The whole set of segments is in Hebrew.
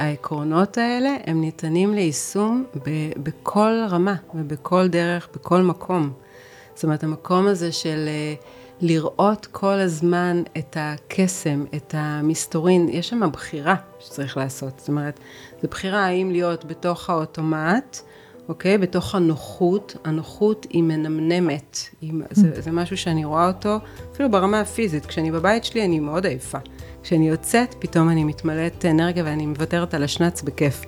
שהעקרונות האלה הם ניתנים ליישום ב- בכל רמה ובכל דרך, בכל מקום. זאת אומרת, המקום הזה של אה, לראות כל הזמן את הקסם, את המסתורין, יש שם בחירה שצריך לעשות. זאת אומרת, זו בחירה האם להיות בתוך האוטומט, אוקיי? בתוך הנוחות. הנוחות היא מנמנמת. היא, זה, זה משהו שאני רואה אותו, אפילו ברמה הפיזית. כשאני בבית שלי אני מאוד עייפה. כשאני יוצאת, פתאום אני מתמלאת אנרגיה ואני מוותרת על השנץ בכיף.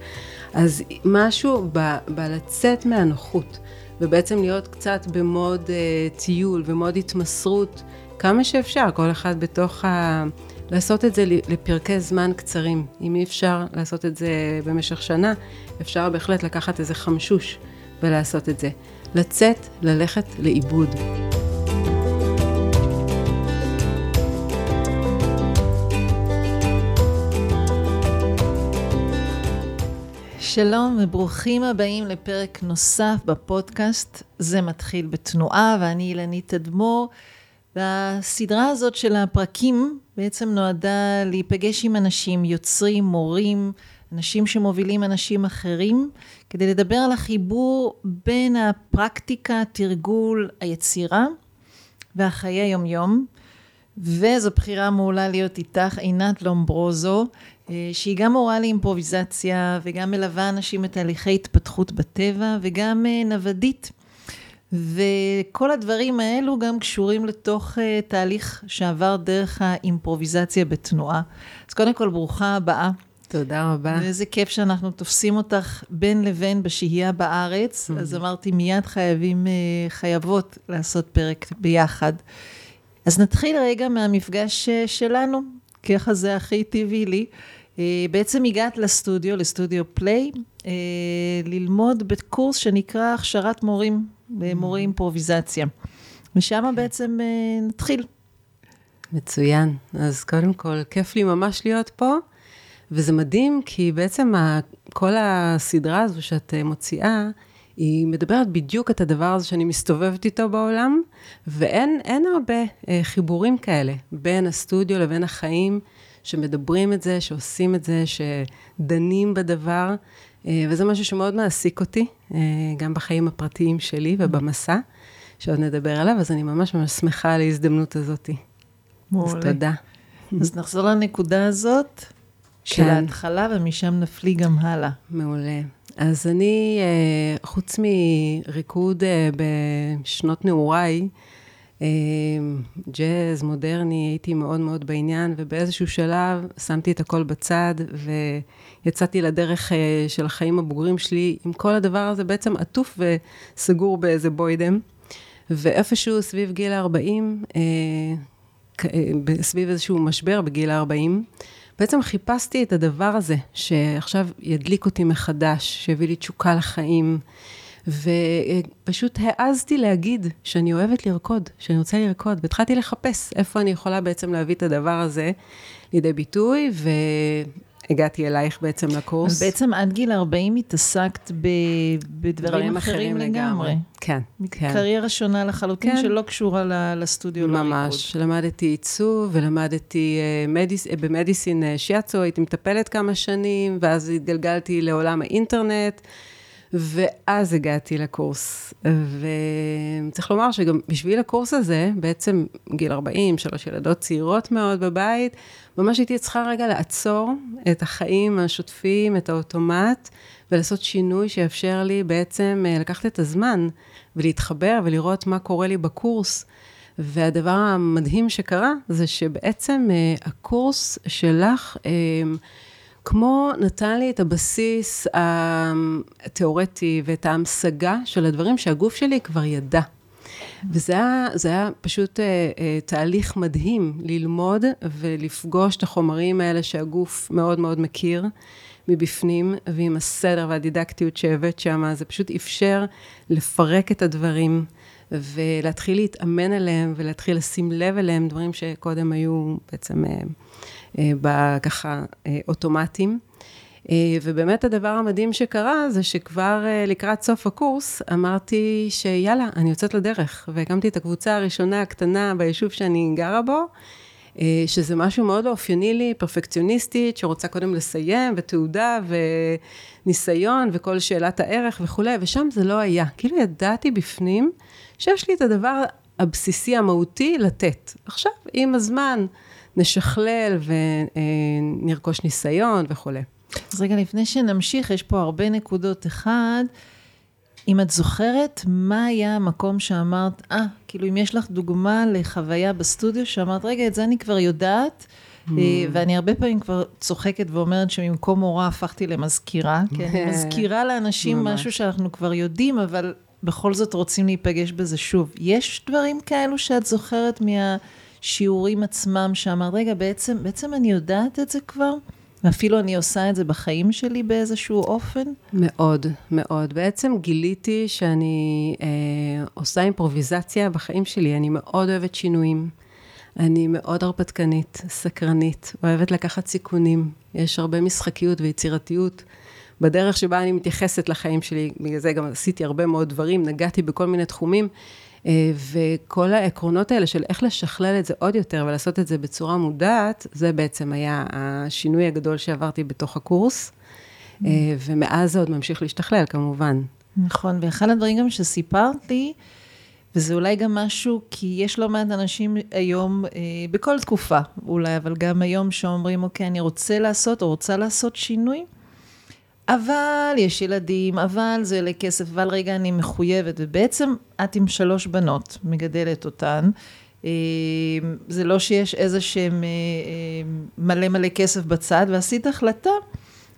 אז משהו ב, בלצאת מהנוחות, ובעצם להיות קצת במוד uh, טיול ומוד התמסרות, כמה שאפשר, כל אחד בתוך ה... לעשות את זה לפרקי זמן קצרים. אם אי אפשר לעשות את זה במשך שנה, אפשר בהחלט לקחת איזה חמשוש ולעשות את זה. לצאת, ללכת לאיבוד. שלום וברוכים הבאים לפרק נוסף בפודקאסט. זה מתחיל בתנועה ואני אילנית תדמור. והסדרה הזאת של הפרקים בעצם נועדה להיפגש עם אנשים, יוצרים, מורים, אנשים שמובילים אנשים אחרים, כדי לדבר על החיבור בין הפרקטיקה, התרגול, היצירה והחיי היומיום. וזו בחירה מעולה להיות איתך, עינת לומברוזו, שהיא גם מורה לאימפרוביזציה וגם מלווה אנשים בתהליכי התפתחות בטבע וגם אה, נוודית. וכל הדברים האלו גם קשורים לתוך uh, תהליך שעבר דרך האימפרוביזציה בתנועה. אז קודם כל, ברוכה הבאה. תודה רבה. ואיזה כיף שאנחנו תופסים אותך בין לבין בשהייה בארץ. Mm-hmm. אז אמרתי, מיד חייבים, חייבות לעשות פרק ביחד. אז נתחיל רגע מהמפגש שלנו, ככה זה הכי טבעי לי. Uh, בעצם הגעת לסטודיו, לסטודיו פליי, uh, ללמוד בקורס שנקרא הכשרת מורים במורי mm. אימפרוביזציה. ושם כן. בעצם נתחיל. מצוין. אז קודם כל, כיף לי ממש להיות פה, וזה מדהים, כי בעצם כל הסדרה הזו שאת מוציאה, היא מדברת בדיוק את הדבר הזה שאני מסתובבת איתו בעולם, ואין הרבה uh, חיבורים כאלה בין הסטודיו לבין החיים, שמדברים את זה, שעושים את זה, שדנים בדבר. אה, וזה משהו שמאוד מעסיק אותי, אה, גם בחיים הפרטיים שלי ובמסע, שעוד נדבר עליו, אז אני ממש ממש שמחה על ההזדמנות הזאת. מעולה. אז תודה. אז נחזור לנקודה הזאת כן. של ההתחלה, ומשם נפלי גם הלאה. מעולה. אז אני, אה, חוץ מריקוד בשנות נעוריי, ג'אז, מודרני, הייתי מאוד מאוד בעניין, ובאיזשהו שלב שמתי את הכל בצד, ויצאתי לדרך אה, של החיים הבוגרים שלי, עם כל הדבר הזה בעצם עטוף וסגור באיזה בוידם. ואיפשהו סביב גיל ה-40, אה, אה, סביב איזשהו משבר בגיל ה-40, בעצם חיפשתי את הדבר הזה, שעכשיו ידליק אותי מחדש, שהביא לי תשוקה לחיים. ופשוט העזתי להגיד שאני אוהבת לרקוד, שאני רוצה לרקוד, והתחלתי לחפש איפה אני יכולה בעצם להביא את הדבר הזה לידי ביטוי, והגעתי אלייך בעצם לקורס. אז בעצם עד גיל 40 התעסקת ב... בדברים אחרים, אחרים לגמרי. כן, כן. קריירה שונה לחלוטין, כן. שלא קשורה לסטודיו לריקוד. ממש, למדתי עיצוב ולמדתי uh, מדיס, uh, במדיסין uh, שיאצו, הייתי מטפלת כמה שנים, ואז התגלגלתי לעולם האינטרנט. ואז הגעתי לקורס. וצריך לומר שגם בשביל הקורס הזה, בעצם גיל 40, שלוש ילדות צעירות מאוד בבית, ממש הייתי צריכה רגע לעצור את החיים השוטפים, את האוטומט, ולעשות שינוי שיאפשר לי בעצם אה, לקחת את הזמן ולהתחבר ולראות מה קורה לי בקורס. והדבר המדהים שקרה זה שבעצם אה, הקורס שלך, אה, כמו נתן לי את הבסיס התיאורטי ואת ההמשגה של הדברים שהגוף שלי כבר ידע. וזה היה, היה פשוט uh, uh, תהליך מדהים ללמוד ולפגוש את החומרים האלה שהגוף מאוד מאוד מכיר מבפנים, ועם הסדר והדידקטיות שהבאת שם, זה פשוט אפשר לפרק את הדברים ולהתחיל להתאמן עליהם ולהתחיל לשים לב אליהם, דברים שקודם היו בעצם... Uh, ככה אה, אוטומטיים. אה, ובאמת הדבר המדהים שקרה זה שכבר לקראת סוף הקורס אמרתי שיאללה, אני יוצאת לדרך, והקמתי את הקבוצה הראשונה הקטנה ביישוב שאני גרה בו, שזה משהו מאוד אופייני לי, פרפקציוניסטית, שרוצה קודם לסיים, ותעודה, וניסיון, וכל שאלת הערך וכולי, ושם זה לא היה. כאילו ידעתי בפנים שיש לי את הדבר הבסיסי המהותי לתת. עכשיו, עם הזמן, נשכלל ונרכוש ניסיון וכולי. אז רגע, לפני שנמשיך, יש פה הרבה נקודות. אחד, אם את זוכרת, מה היה המקום שאמרת, אה, ah, כאילו אם יש לך דוגמה לחוויה בסטודיו, שאמרת, רגע, את זה אני כבר יודעת, mm. ואני הרבה פעמים כבר צוחקת ואומרת שבמקום מורה הפכתי למזכירה, כי אני מזכירה לאנשים משהו שאנחנו כבר יודעים, אבל בכל זאת רוצים להיפגש בזה שוב. יש דברים כאלו שאת זוכרת מהשיעורים עצמם, שאמרת, רגע, בעצם, בעצם אני יודעת את זה כבר? ואפילו אני עושה את זה בחיים שלי באיזשהו אופן? מאוד, מאוד. בעצם גיליתי שאני אה, עושה אימפרוביזציה בחיים שלי. אני מאוד אוהבת שינויים. אני מאוד הרפתקנית, סקרנית, אוהבת לקחת סיכונים. יש הרבה משחקיות ויצירתיות בדרך שבה אני מתייחסת לחיים שלי. בגלל זה גם עשיתי הרבה מאוד דברים, נגעתי בכל מיני תחומים. אה, וכל העקרונות האלה של איך לשכלל את זה עוד יותר ולעשות את זה בצורה מודעת, זה בעצם היה השינוי הגדול שעברתי בתוך הקורס, אה, ומאז זה עוד ממשיך להשתכלל, כמובן. נכון, ואחד הדברים גם שסיפרת לי, וזה אולי גם משהו, כי יש לא מעט אנשים היום, אה, בכל תקופה אולי, אבל גם היום שאומרים, אוקיי, אני רוצה לעשות או רוצה לעשות שינוי, אבל יש ילדים, אבל זה עולה כסף, אבל רגע אני מחויבת, ובעצם את עם שלוש בנות, מגדלת אותן. אה, זה לא שיש איזה שהם אה, אה, מלא מלא כסף בצד, ועשית החלטה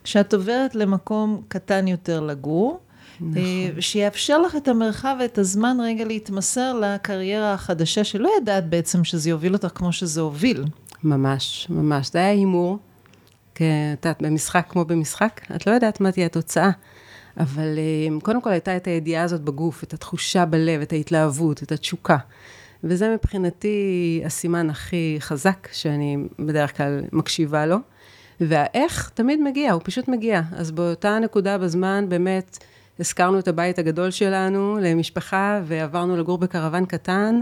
שאת עוברת למקום קטן יותר לגור, נכון. שיאפשר לך את המרחב ואת הזמן רגע להתמסר לקריירה החדשה, שלא ידעת בעצם שזה יוביל אותך כמו שזה הוביל. ממש, ממש. זה היה הימור. את יודעת, במשחק כמו במשחק, את לא יודעת מה תהיה התוצאה. אבל אה, קודם כל הייתה את הידיעה הזאת בגוף, את התחושה בלב, את ההתלהבות, את התשוקה. וזה מבחינתי הסימן הכי חזק שאני בדרך כלל מקשיבה לו. והאיך תמיד מגיע, הוא פשוט מגיע. אז באותה נקודה בזמן באמת הזכרנו את הבית הגדול שלנו למשפחה ועברנו לגור בקרוון קטן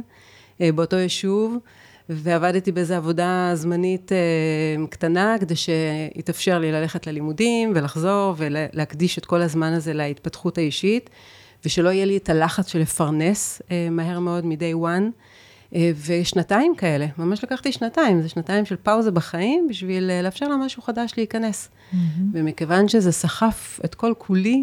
אה, באותו יישוב. ועבדתי באיזו עבודה זמנית אה, קטנה, כדי שיתאפשר לי ללכת ללימודים ולחזור ולהקדיש את כל הזמן הזה להתפתחות האישית, ושלא יהיה לי את הלחץ של לפרנס אה, מהר מאוד מ-day one. אה, ושנתיים כאלה, ממש לקחתי שנתיים, זה שנתיים של פאוזה בחיים בשביל לאפשר לה משהו חדש להיכנס. Mm-hmm. ומכיוון שזה סחף את כל כולי,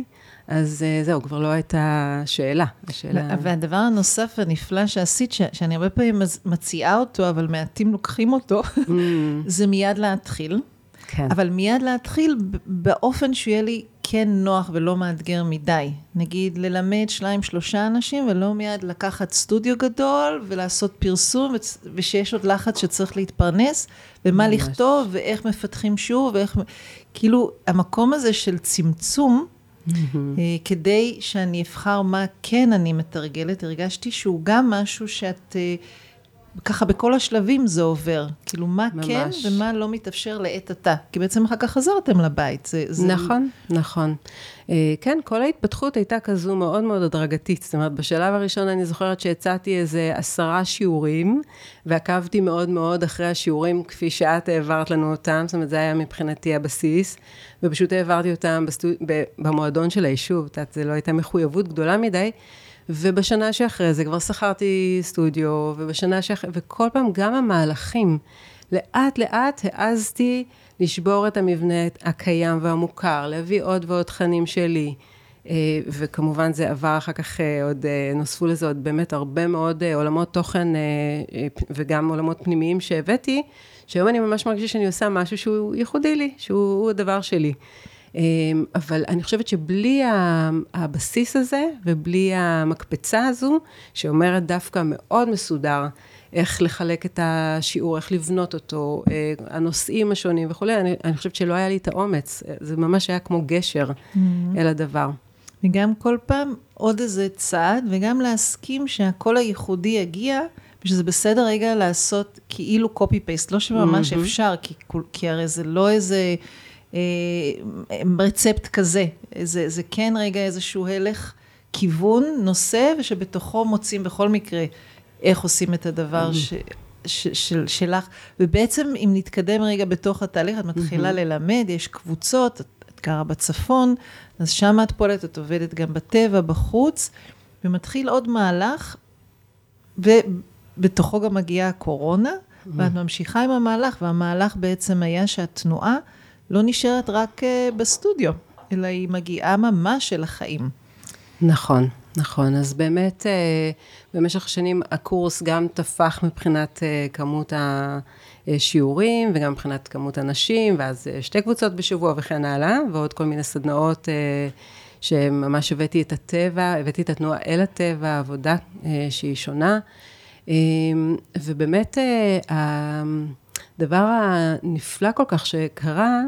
אז אה, זהו, כבר לא הייתה שאלה. השאלה... והדבר הנוסף הנפלא שעשית, ש- שאני הרבה פעמים מציעה אותו, אבל מעטים לוקחים אותו. זה מיד להתחיל. כן. אבל מיד להתחיל באופן שיהיה לי כן נוח ולא מאתגר מדי. נגיד, ללמד שניים, שלושה אנשים, ולא מיד לקחת סטודיו גדול ולעשות פרסום, ושיש עוד לחץ שצריך להתפרנס, ומה ממש. לכתוב, ואיך מפתחים שוב, ואיך... כאילו, המקום הזה של צמצום. כדי שאני אבחר מה כן אני מתרגלת, הרגשתי שהוא גם משהו שאת, אה, ככה בכל השלבים זה עובר. כאילו, מה ממש. כן ומה לא מתאפשר לעת עתה. כי בעצם אחר כך חזרתם לבית. זה, זה... נכון, נכון. אה, כן, כל ההתפתחות הייתה כזו מאוד מאוד הדרגתית. זאת אומרת, בשלב הראשון אני זוכרת שהצעתי איזה עשרה שיעורים, ועקבתי מאוד מאוד אחרי השיעורים כפי שאת העברת לנו אותם, זאת אומרת, זה היה מבחינתי הבסיס, ופשוט העברתי אותם בסטו... במועדון של היישוב, את יודעת, זו לא הייתה מחויבות גדולה מדי. ובשנה שאחרי זה כבר שכרתי סטודיו, ובשנה שאחרי, וכל פעם גם המהלכים, לאט לאט העזתי לשבור את המבנה הקיים והמוכר, להביא עוד ועוד תכנים שלי. אה, וכמובן זה עבר אחר כך אה, עוד, אה, נוספו לזה עוד באמת הרבה מאוד עולמות תוכן וגם עולמות פנימיים שהבאתי, שהיום אני ממש מרגישה שאני עושה משהו שהוא ייחודי לי, שהוא הדבר שלי. אבל אני חושבת שבלי הבסיס הזה ובלי המקפצה הזו, שאומרת דווקא מאוד מסודר, איך לחלק את השיעור, איך לבנות אותו, אה, הנושאים השונים וכולי, אני, אני חושבת שלא היה לי את האומץ, זה ממש היה כמו גשר mm-hmm. אל הדבר. וגם כל פעם עוד איזה צעד, וגם להסכים שהקול הייחודי יגיע, ושזה בסדר רגע לעשות כאילו copy-paste, לא שממש mm-hmm. אפשר, כי, כי הרי זה לא איזה אה, רצפט כזה, זה, זה כן רגע איזשהו הלך כיוון, נושא, ושבתוכו מוצאים בכל מקרה איך עושים את הדבר ש... ש, של, שלך, ובעצם אם נתקדם רגע בתוך התהליך, את מתחילה. ללמד, יש קבוצות, את גרה בצפון, אז שם את פועלת, את עובדת גם בטבע, בחוץ, ומתחיל עוד מהלך, ובתוכו גם מגיעה הקורונה. ואת ממשיכה עם המהלך, והמהלך בעצם היה שהתנועה לא נשארת רק uh, בסטודיו, אלא היא מגיעה ממש אל החיים. נכון, נכון. אז באמת, אה, במשך השנים הקורס גם טפח מבחינת אה, כמות השיעורים, וגם מבחינת כמות הנשים, ואז אה, שתי קבוצות בשבוע וכן הלאה, ועוד כל מיני סדנאות שממש הבאתי את הטבע, הבאתי את התנועה אל הטבע, עבודה שהיא שונה. ובאמת, הדבר הנפלא כל כך שקרה,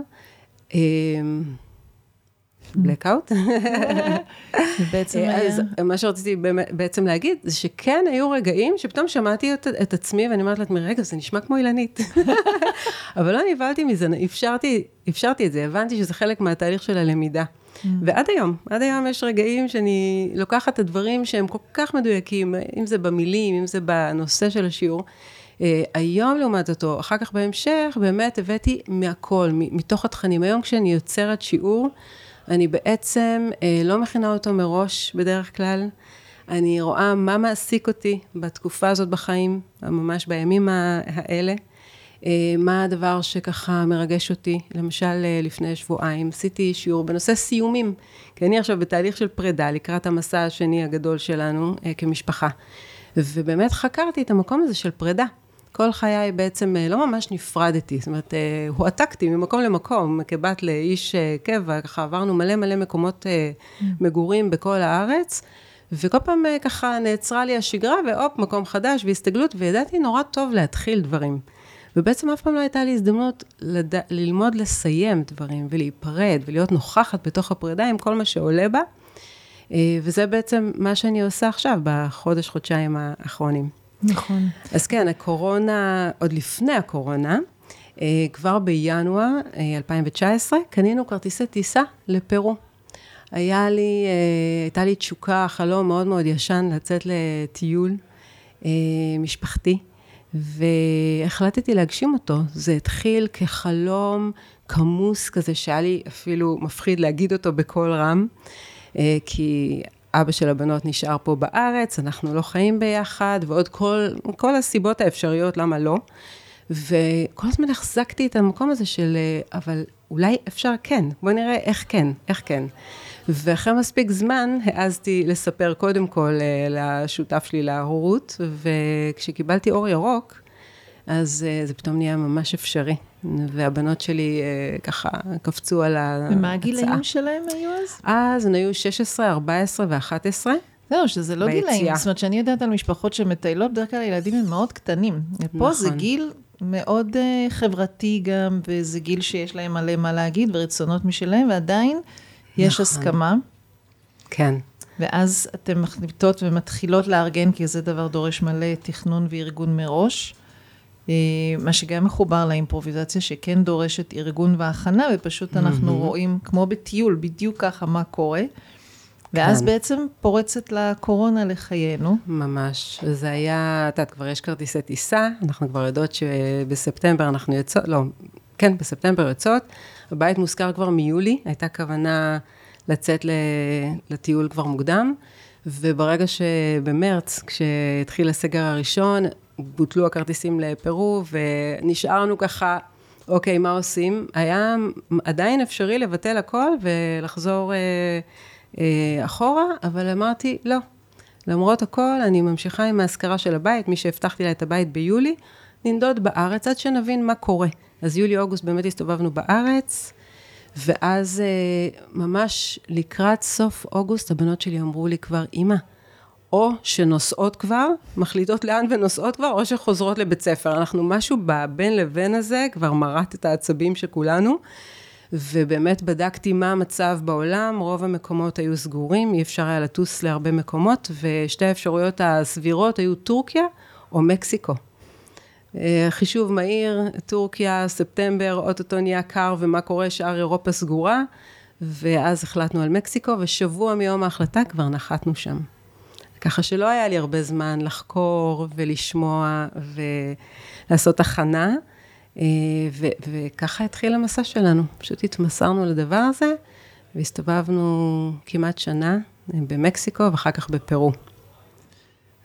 בלקאוט. בעצם היה... אז מה שרציתי בעצם להגיד, זה שכן היו רגעים שפתאום שמעתי את, את עצמי, ואני אומרת לעצמי, רגע, זה נשמע כמו אילנית. אבל לא נבהלתי מזה, אפשרתי, אפשרתי את זה, הבנתי שזה חלק מהתהליך של הלמידה. Mm. ועד היום, עד היום יש רגעים שאני לוקחת את הדברים שהם כל כך מדויקים, אם זה במילים, אם זה בנושא של השיעור. Uh, היום לעומת אותו, אחר כך בהמשך, באמת הבאתי מהכל, מתוך התכנים. היום כשאני יוצרת שיעור, אני בעצם אה, לא מכינה אותו מראש בדרך כלל. אני רואה מה מעסיק אותי בתקופה הזאת בחיים, ממש בימים האלה. אה, מה הדבר שככה מרגש אותי. למשל, אה, לפני שבועיים עשיתי שיעור בנושא סיומים, כי אני עכשיו בתהליך של פרידה לקראת המסע השני הגדול שלנו אה, כמשפחה. ובאמת חקרתי את המקום הזה של פרידה. כל חיי בעצם אה, לא ממש נפרדתי, זאת אומרת, אה, הועתקתי ממקום למקום, כבת לאיש אה, קבע, ככה עברנו מלא מלא מקומות mm. מגורים בכל הארץ, וכל פעם ככה נעצרה לי השגרה, והופ, מקום חדש והסתגלות, וידעתי נורא טוב להתחיל דברים. ובעצם אף פעם לא הייתה לי הזדמנות לד... ללמוד לסיים דברים, ולהיפרד, ולהיות נוכחת בתוך הפרידה עם כל מה שעולה בה. וזה בעצם מה שאני עושה עכשיו, בחודש, חודשיים האחרונים. נכון. אז כן, הקורונה, עוד לפני הקורונה, אה, כבר בינואר 2019, אה, קנינו כרטיסי טיסה לפרו. היה לי, אה, הייתה לי תשוקה, חלום מאוד מאוד ישן לצאת לטיול משפחתי, והחלטתי להגשים אותו. זה התחיל כחלום כמוס כזה, שהיה לי אפילו מפחיד להגיד אותו בקול רם, כי אבא של הבנות נשאר פה בארץ, אנחנו לא חיים ביחד, ועוד כל, כל הסיבות האפשריות למה לא. וכל הזמן החזקתי את המקום הזה של, אבל אולי אפשר כן, בוא נראה איך כן, איך כן. ואחרי מספיק זמן העזתי לספר קודם כל אה, לשותף שלי להורות, וכשקיבלתי אור ירוק, אז אה, זה פתאום נהיה ממש אפשרי. והבנות שלי אה, ככה קפצו על ההצעה. ומה הגילאים שלהם היו אז? אז הן היו 16, 14 ו-11. זהו, שזה לא ביציאה. גילאים. זאת אומרת, שאני יודעת על משפחות שמטיילות, בדרך כלל הילדים הם מאוד קטנים. נכון. זה גיל מאוד uh, חברתי גם, וזה גיל שיש להם מלא מה להגיד ורצונות משלהם, ועדיין יש נכון. הסכמה. כן. ואז אתן מחליטות ומתחילות לארגן, כי זה דבר דורש מלא תכנון וארגון מראש. אה, מה שגם מחובר לאימפרוביזציה, שכן דורשת ארגון והכנה, ופשוט אנחנו mm-hmm. רואים, כמו בטיול, בדיוק ככה מה קורה. ואז כן. בעצם פורצת לקורונה לחיינו. ממש. זה היה, את יודעת, כבר יש כרטיסי טיסה, אנחנו כבר יודעות שבספטמבר אנחנו יוצאות, לא, כן, בספטמבר יוצאות. הבית מוזכר כבר מיולי, הייתה כוונה לצאת לטיול כבר מוקדם, וברגע שבמרץ, כשהתחיל הסגר הראשון, בוטלו הכרטיסים לפרו, ונשארנו ככה, אוקיי, מה עושים? היה עדיין אפשרי לבטל הכל ולחזור אה, אה, אחורה, אבל אמרתי, לא. למרות הכל, אני ממשיכה עם ההשכרה של הבית, מי שהבטחתי לה את הבית ביולי, ננדוד בארץ עד שנבין מה קורה. אז יולי-אוגוסט באמת הסתובבנו בארץ, ואז אה, ממש לקראת סוף אוגוסט, הבנות שלי אמרו לי כבר, אמא, או שנוסעות כבר, מחליטות לאן ונוסעות כבר, או שחוזרות לבית ספר. אנחנו משהו בין לבין הזה, כבר מרט את העצבים של כולנו, ובאמת בדקתי מה המצב בעולם, רוב המקומות היו סגורים, אי אפשר היה לטוס להרבה מקומות, ושתי האפשרויות הסבירות היו טורקיה או מקסיקו. אה, חישוב מהיר, טורקיה, ספטמבר, אוטוטו נהיה קר, ומה קורה, שאר אירופה סגורה, ואז החלטנו על מקסיקו, ושבוע מיום ההחלטה כבר נחתנו שם. ככה שלא היה לי הרבה זמן לחקור ולשמוע ולעשות הכנה. אה, ו- וככה התחיל המסע שלנו. פשוט התמסרנו לדבר הזה, והסתובבנו כמעט שנה במקסיקו ואחר כך בפרו.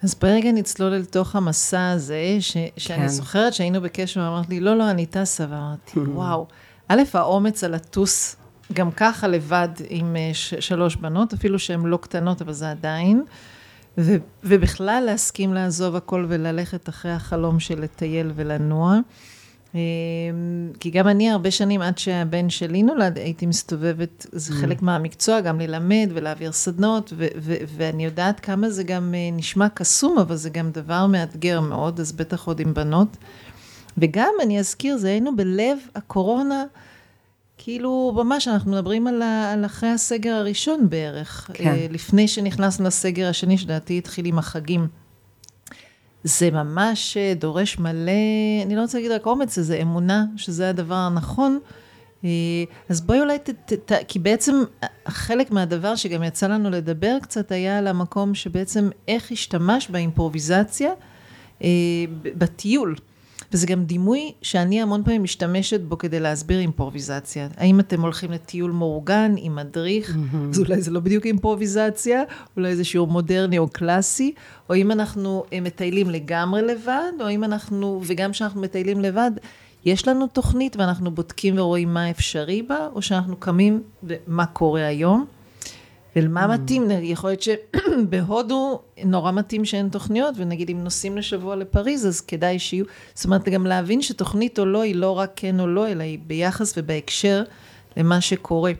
אז ברגע נצלול אל תוך המסע הזה, ש- שאני כן. זוכרת שהיינו בקשר, ואמרת לי, לא, לא, אני טסה, ואמרתי, וואו. א', האומץ על לטוס, גם ככה לבד עם אה, ש- שלוש בנות, אפילו שהן לא קטנות, אבל זה עדיין. ו- ובכלל להסכים לעזוב הכל וללכת אחרי החלום של לטייל ולנוע. אמ, כי גם אני הרבה שנים, עד שהבן שלי נולד, הייתי מסתובבת, זה mm. חלק מהמקצוע, גם ללמד ולהעביר סדנות, ו- ו- ואני יודעת כמה זה גם אה, נשמע קסום, אבל זה גם דבר מאתגר מאוד, אז בטח עוד עם בנות. וגם, אני אזכיר, זה היינו בלב הקורונה, כאילו, ממש, אנחנו מדברים על, ה- על אחרי הסגר הראשון בערך. כן. אה, לפני שנכנסנו לסגר השני, שלדעתי התחיל עם החגים. זה ממש אה, דורש מלא, אני לא רוצה להגיד רק אומץ, זה אמונה שזה הדבר הנכון. אה, אז בואי אולי, ת, ת, ת, כי בעצם חלק מהדבר שגם יצא לנו לדבר קצת היה על המקום שבעצם איך השתמש באימפרוביזציה בטיול. וזה גם דימוי שאני המון פעמים משתמשת בו כדי להסביר אימפרוביזציה. האם אתם הולכים לטיול מאורגן עם מדריך, mm-hmm. אז אולי זה לא בדיוק אימפרוביזציה, אולי זה שיעור מודרני או קלאסי, או אם אנחנו אה, מטיילים לגמרי לבד, או אם אנחנו, וגם כשאנחנו מטיילים לבד, יש לנו תוכנית ואנחנו בודקים ורואים מה אפשרי בה, או שאנחנו קמים ומה קורה היום. ולמה mm. מתאים, יכול להיות שבהודו נורא מתאים שאין תוכניות, ונגיד אם נוסעים לשבוע לפריז, אז כדאי שיהיו, זאת אומרת, גם להבין שתוכנית או לא היא לא רק כן או לא, אלא היא ביחס ובהקשר למה שקורה.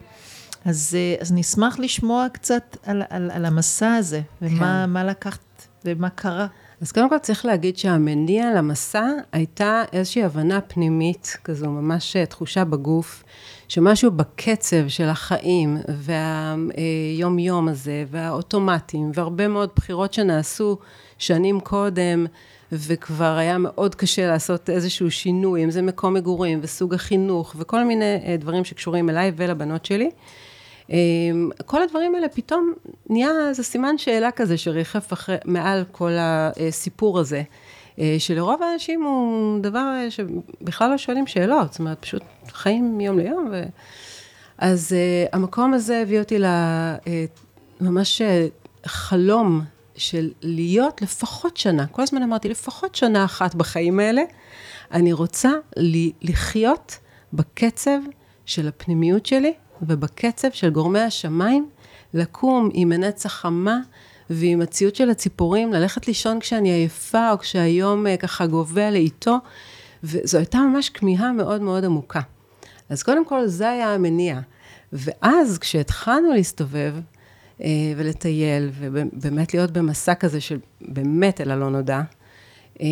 אז, אה, אז נשמח לשמוע קצת על, על, על המסע הזה, ומה כן. לקחת ומה קרה. אז קודם כל צריך להגיד שהמניע למסע הייתה איזושהי הבנה פנימית כזו, ממש אה, תחושה בגוף, שמשהו בקצב של החיים והיום-יום הזה, והאוטומטים, והרבה מאוד בחירות שנעשו שנים קודם, וכבר היה מאוד קשה לעשות איזשהו שינוי, אם זה מקום מגורים וסוג החינוך, וכל מיני אה, דברים שקשורים אליי ולבנות שלי. אמ, כל הדברים האלה פתאום נהיה איזה סימן שאלה כזה שריחף אחרי, מעל כל הסיפור הזה. אה, שלרוב האנשים הוא דבר שבכלל לא שואלים שאלות, זאת אומרת, פשוט חיים מיום ליום. ו... אז uh, המקום הזה הביא אותי לממש uh, חלום של להיות לפחות שנה, כל הזמן אמרתי, לפחות שנה אחת בחיים האלה, אני רוצה לחיות בקצב של הפנימיות שלי ובקצב של גורמי השמיים, לקום עם מנצח חמה ועם הציוד של הציפורים, ללכת לישון כשאני עייפה, או כשהיום אה, ככה גובה לאיתו, וזו הייתה ממש כמיהה מאוד מאוד עמוקה. אז קודם כל, זה היה המניע. ואז, כשהתחלנו להסתובב אה, ולטייל, ובאמת להיות במסע כזה של באמת אל הלא נודע, אה,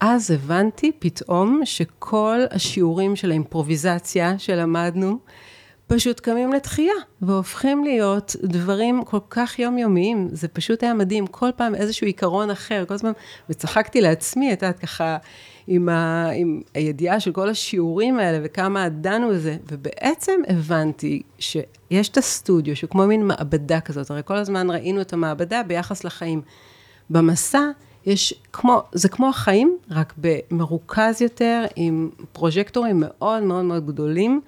אז הבנתי פתאום שכל השיעורים של האימפרוביזציה שלמדנו, פשוט קמים לתחייה, והופכים להיות דברים כל כך יומיומיים, זה פשוט היה מדהים, כל פעם איזשהו עיקרון אחר, כל הזמן, וצחקתי לעצמי, את יודעת, ככה, עם, ה, עם הידיעה של כל השיעורים האלה, וכמה דנו בזה, ובעצם הבנתי שיש את הסטודיו, שהוא כמו מין מעבדה כזאת, הרי כל הזמן ראינו את המעבדה ביחס לחיים. במסע, יש כמו, זה כמו החיים, רק במרוכז יותר, עם פרוז'קטורים מאוד מאוד מאוד גדולים.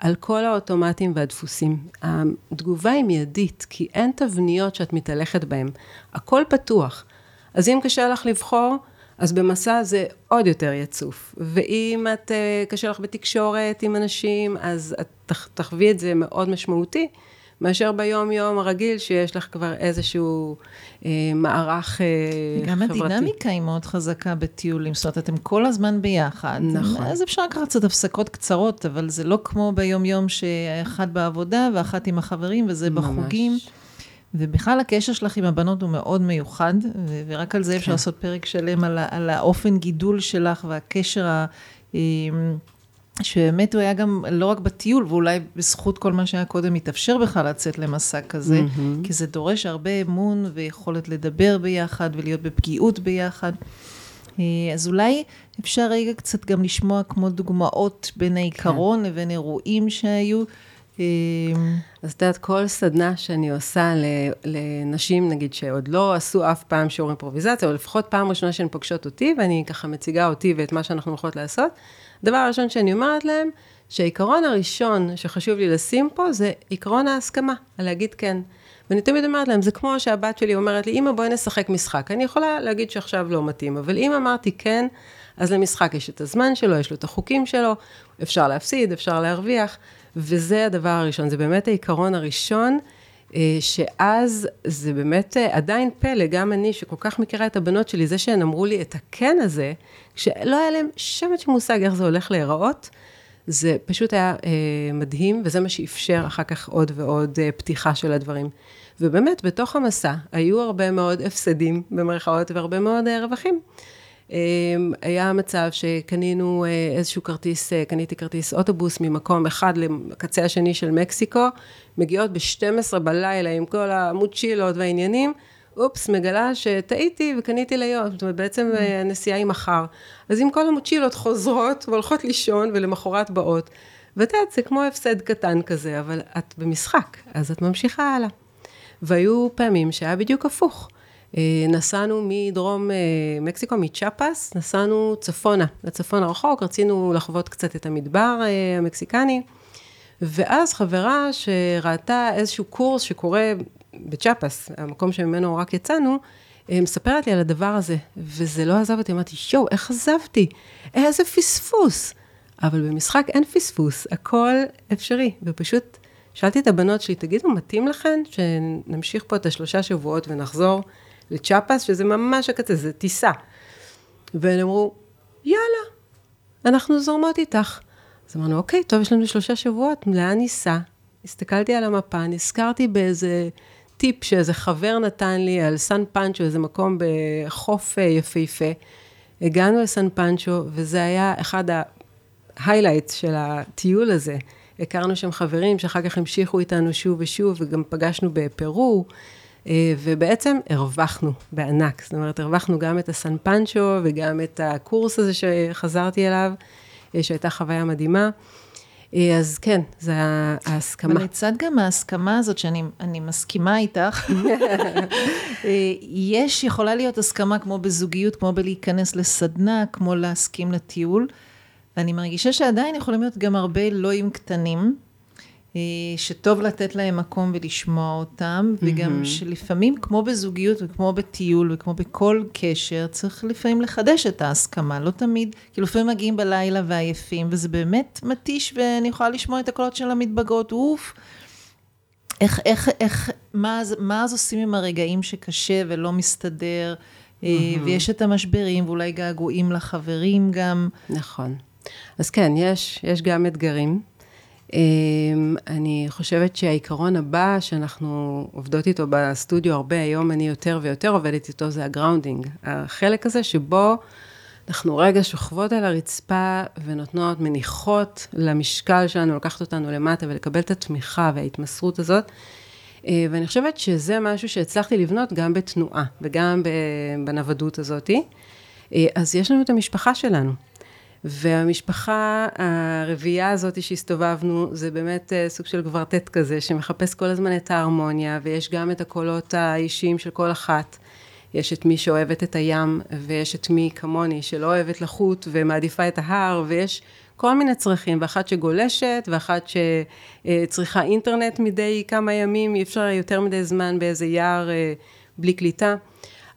על כל האוטומטים והדפוסים. התגובה היא מיידית, כי אין תבניות שאת מתהלכת בהן. הכל פתוח. אז אם קשה לך לבחור, אז במסע זה עוד יותר יצוף. ואם את, אה, קשה לך בתקשורת עם אנשים, אז את תחווי את זה מאוד משמעותי. מאשר ביום-יום הרגיל, שיש לך כבר איזשהו אה, מערך אה, גם חברתי. גם הדינמיקה היא מאוד חזקה בטיולים, זאת אומרת, אתם כל הזמן ביחד. נכון. אז אפשר לקחת קצת הפסקות קצרות, אבל זה לא כמו ביום-יום שאחד בעבודה ואחת עם החברים, וזה ממש. בחוגים. ובכלל הקשר שלך עם הבנות הוא מאוד מיוחד, ורק על זה כן. אפשר לעשות פרק שלם על, על האופן גידול שלך והקשר ה... אה, שבאמת הוא היה גם לא רק בטיול, ואולי בזכות כל מה שהיה קודם התאפשר בכלל לצאת למסע כזה, mm-hmm. כי זה דורש הרבה אמון ויכולת לדבר ביחד ולהיות בפגיעות ביחד. אה, אז אולי אפשר רגע קצת גם לשמוע כמו דוגמאות בין העיקרון כן. לבין אירועים שהיו, אז את יודעת, כל סדנה שאני עושה לנשים, נגיד, שעוד לא עשו אף פעם שיעור אימפרוביזציה, או לפחות פעם ראשונה שהן פוגשות אותי, ואני ככה מציגה אותי ואת מה שאנחנו הולכות לעשות, הדבר הראשון שאני אומרת להם, שהעיקרון הראשון שחשוב לי לשים פה, זה עיקרון ההסכמה, על להגיד כן. ואני תמיד אומרת להם, זה כמו שהבת שלי אומרת לי, אמא, בואי נשחק משחק. אני יכולה להגיד שעכשיו לא מתאים, אבל אם אמרתי כן, אז למשחק יש את הזמן שלו, יש לו את החוקים שלו, אפשר להפסיד, אפשר להרוויח, וזה הדבר הראשון, זה באמת העיקרון הראשון, שאז זה באמת אה, עדיין פלא, גם אני שכל כך מכירה את הבנות שלי, זה שהן אמרו לי את הכן הזה, כשלא היה להם שמץ של מושג איך זה הולך להיראות, זה פשוט היה אה, מדהים, וזה מה שאפשר אחר כך עוד ועוד אה, פתיחה של הדברים. ובאמת, בתוך המסע היו הרבה מאוד הפסדים במרכאות והרבה מאוד אה, רווחים. אה, היה מצב שקנינו אה, איזשהו כרטיס, אה, קניתי כרטיס אוטובוס ממקום אחד לקצה השני של מקסיקו, מגיעות ב-12 בלילה עם כל המוצ'ילות והעניינים, אופס, מגלה שטעיתי וקניתי ליום, זאת אומרת, בעצם mm. הנסיעה היא מחר. אז אם כל המוצ'ילות חוזרות והולכות לישון ולמחרת באות, ואת יודעת, זה כמו הפסד קטן כזה, אבל את במשחק, אז את ממשיכה הלאה. והיו פעמים שהיה בדיוק הפוך. אה, נסענו מדרום אה, מקסיקו, מצ'אפס, נסענו צפונה, לצפון הרחוק, רצינו לחוות קצת את המדבר אה, המקסיקני, ואז חברה שראתה איזשהו קורס שקורה בצ'אפס, המקום שממנו רק יצאנו, מספרת לי על הדבר הזה, וזה לא עזב אותי, אמרתי, שואו, איך עזבתי? איזה פספוס. אבל במשחק אין פספוס, הכל אפשרי, ופשוט שאלתי את הבנות שלי, תגידו, מתאים לכן שנמשיך פה את השלושה שבועות ונחזור לצ'יאפס, שזה ממש הקצה, זה טיסה. והן אמרו, יאללה, אנחנו זורמות איתך. אז אמרנו, אוקיי, טוב, יש לנו שלושה שבועות, לאן ניסע? הסתכלתי על המפה, נזכרתי באיזה טיפ שאיזה חבר נתן לי על סן פנצ'ו, איזה מקום בחוף אה, יפהפה. הגענו לסן פנצ'ו, וזה היה אחד ה highlights של הטיול הזה. הכרנו שם חברים שאחר כך המשיכו איתנו שוב ושוב, וגם פגשנו בפרו, ובעצם הרווחנו בענק. זאת אומרת, הרווחנו גם את הסן פנצ'ו וגם את הקורס הזה שחזרתי אליו, אה, שהייתה חוויה מדהימה. אה, אז כן, זה ההסכמה. אבל לצד גם ההסכמה הזאת, שאני מסכימה איתך, יש, יכולה להיות הסכמה כמו בזוגיות, כמו בלהיכנס לסדנה, כמו להסכים לטיול. ואני מרגישה שעדיין יכולים להיות גם הרבה לואים קטנים, אה, שטוב לתת להם מקום ולשמוע אותם, mm-hmm. וגם שלפעמים, כמו בזוגיות וכמו בטיול וכמו בכל קשר, צריך לפעמים לחדש את ההסכמה, לא תמיד, כאילו לפעמים מגיעים בלילה ועייפים, וזה באמת מתיש, ואני יכולה לשמוע את הקולות של המתבגרות, אוף. איך, איך, איך, מה, מה אז עושים עם הרגעים שקשה ולא מסתדר, mm-hmm. ויש את המשברים, ואולי געגועים לחברים גם. נכון. אז כן, יש, יש גם אתגרים. אמ, אני חושבת שהעיקרון הבא שאנחנו עובדות איתו בסטודיו הרבה, היום אני יותר ויותר עובדת איתו, זה ה grounding. החלק הזה שבו אנחנו רגע שוכבות על הרצפה ונותנות, מניחות למשקל שלנו, לקחת אותנו למטה ולקבל את התמיכה וההתמסרות הזאת. אה, ואני חושבת שזה משהו שהצלחתי לבנות גם בתנועה וגם בנוודות הזאתי. אה, אז יש לנו את המשפחה שלנו. והמשפחה הרביעייה הזאת שהסתובבנו, זה באמת אה, סוג של קוורטט כזה, שמחפש כל הזמן את ההרמוניה, ויש גם את הקולות האישיים של כל אחת. יש את מי שאוהבת את הים, ויש את מי כמוני שלא אוהבת לחוט ומעדיפה את ההר, ויש כל מיני צרכים, ואחת שגולשת, ואחת שצריכה אינטרנט מדי כמה ימים, אי אפשר יותר מדי זמן באיזה יער אה, בלי קליטה.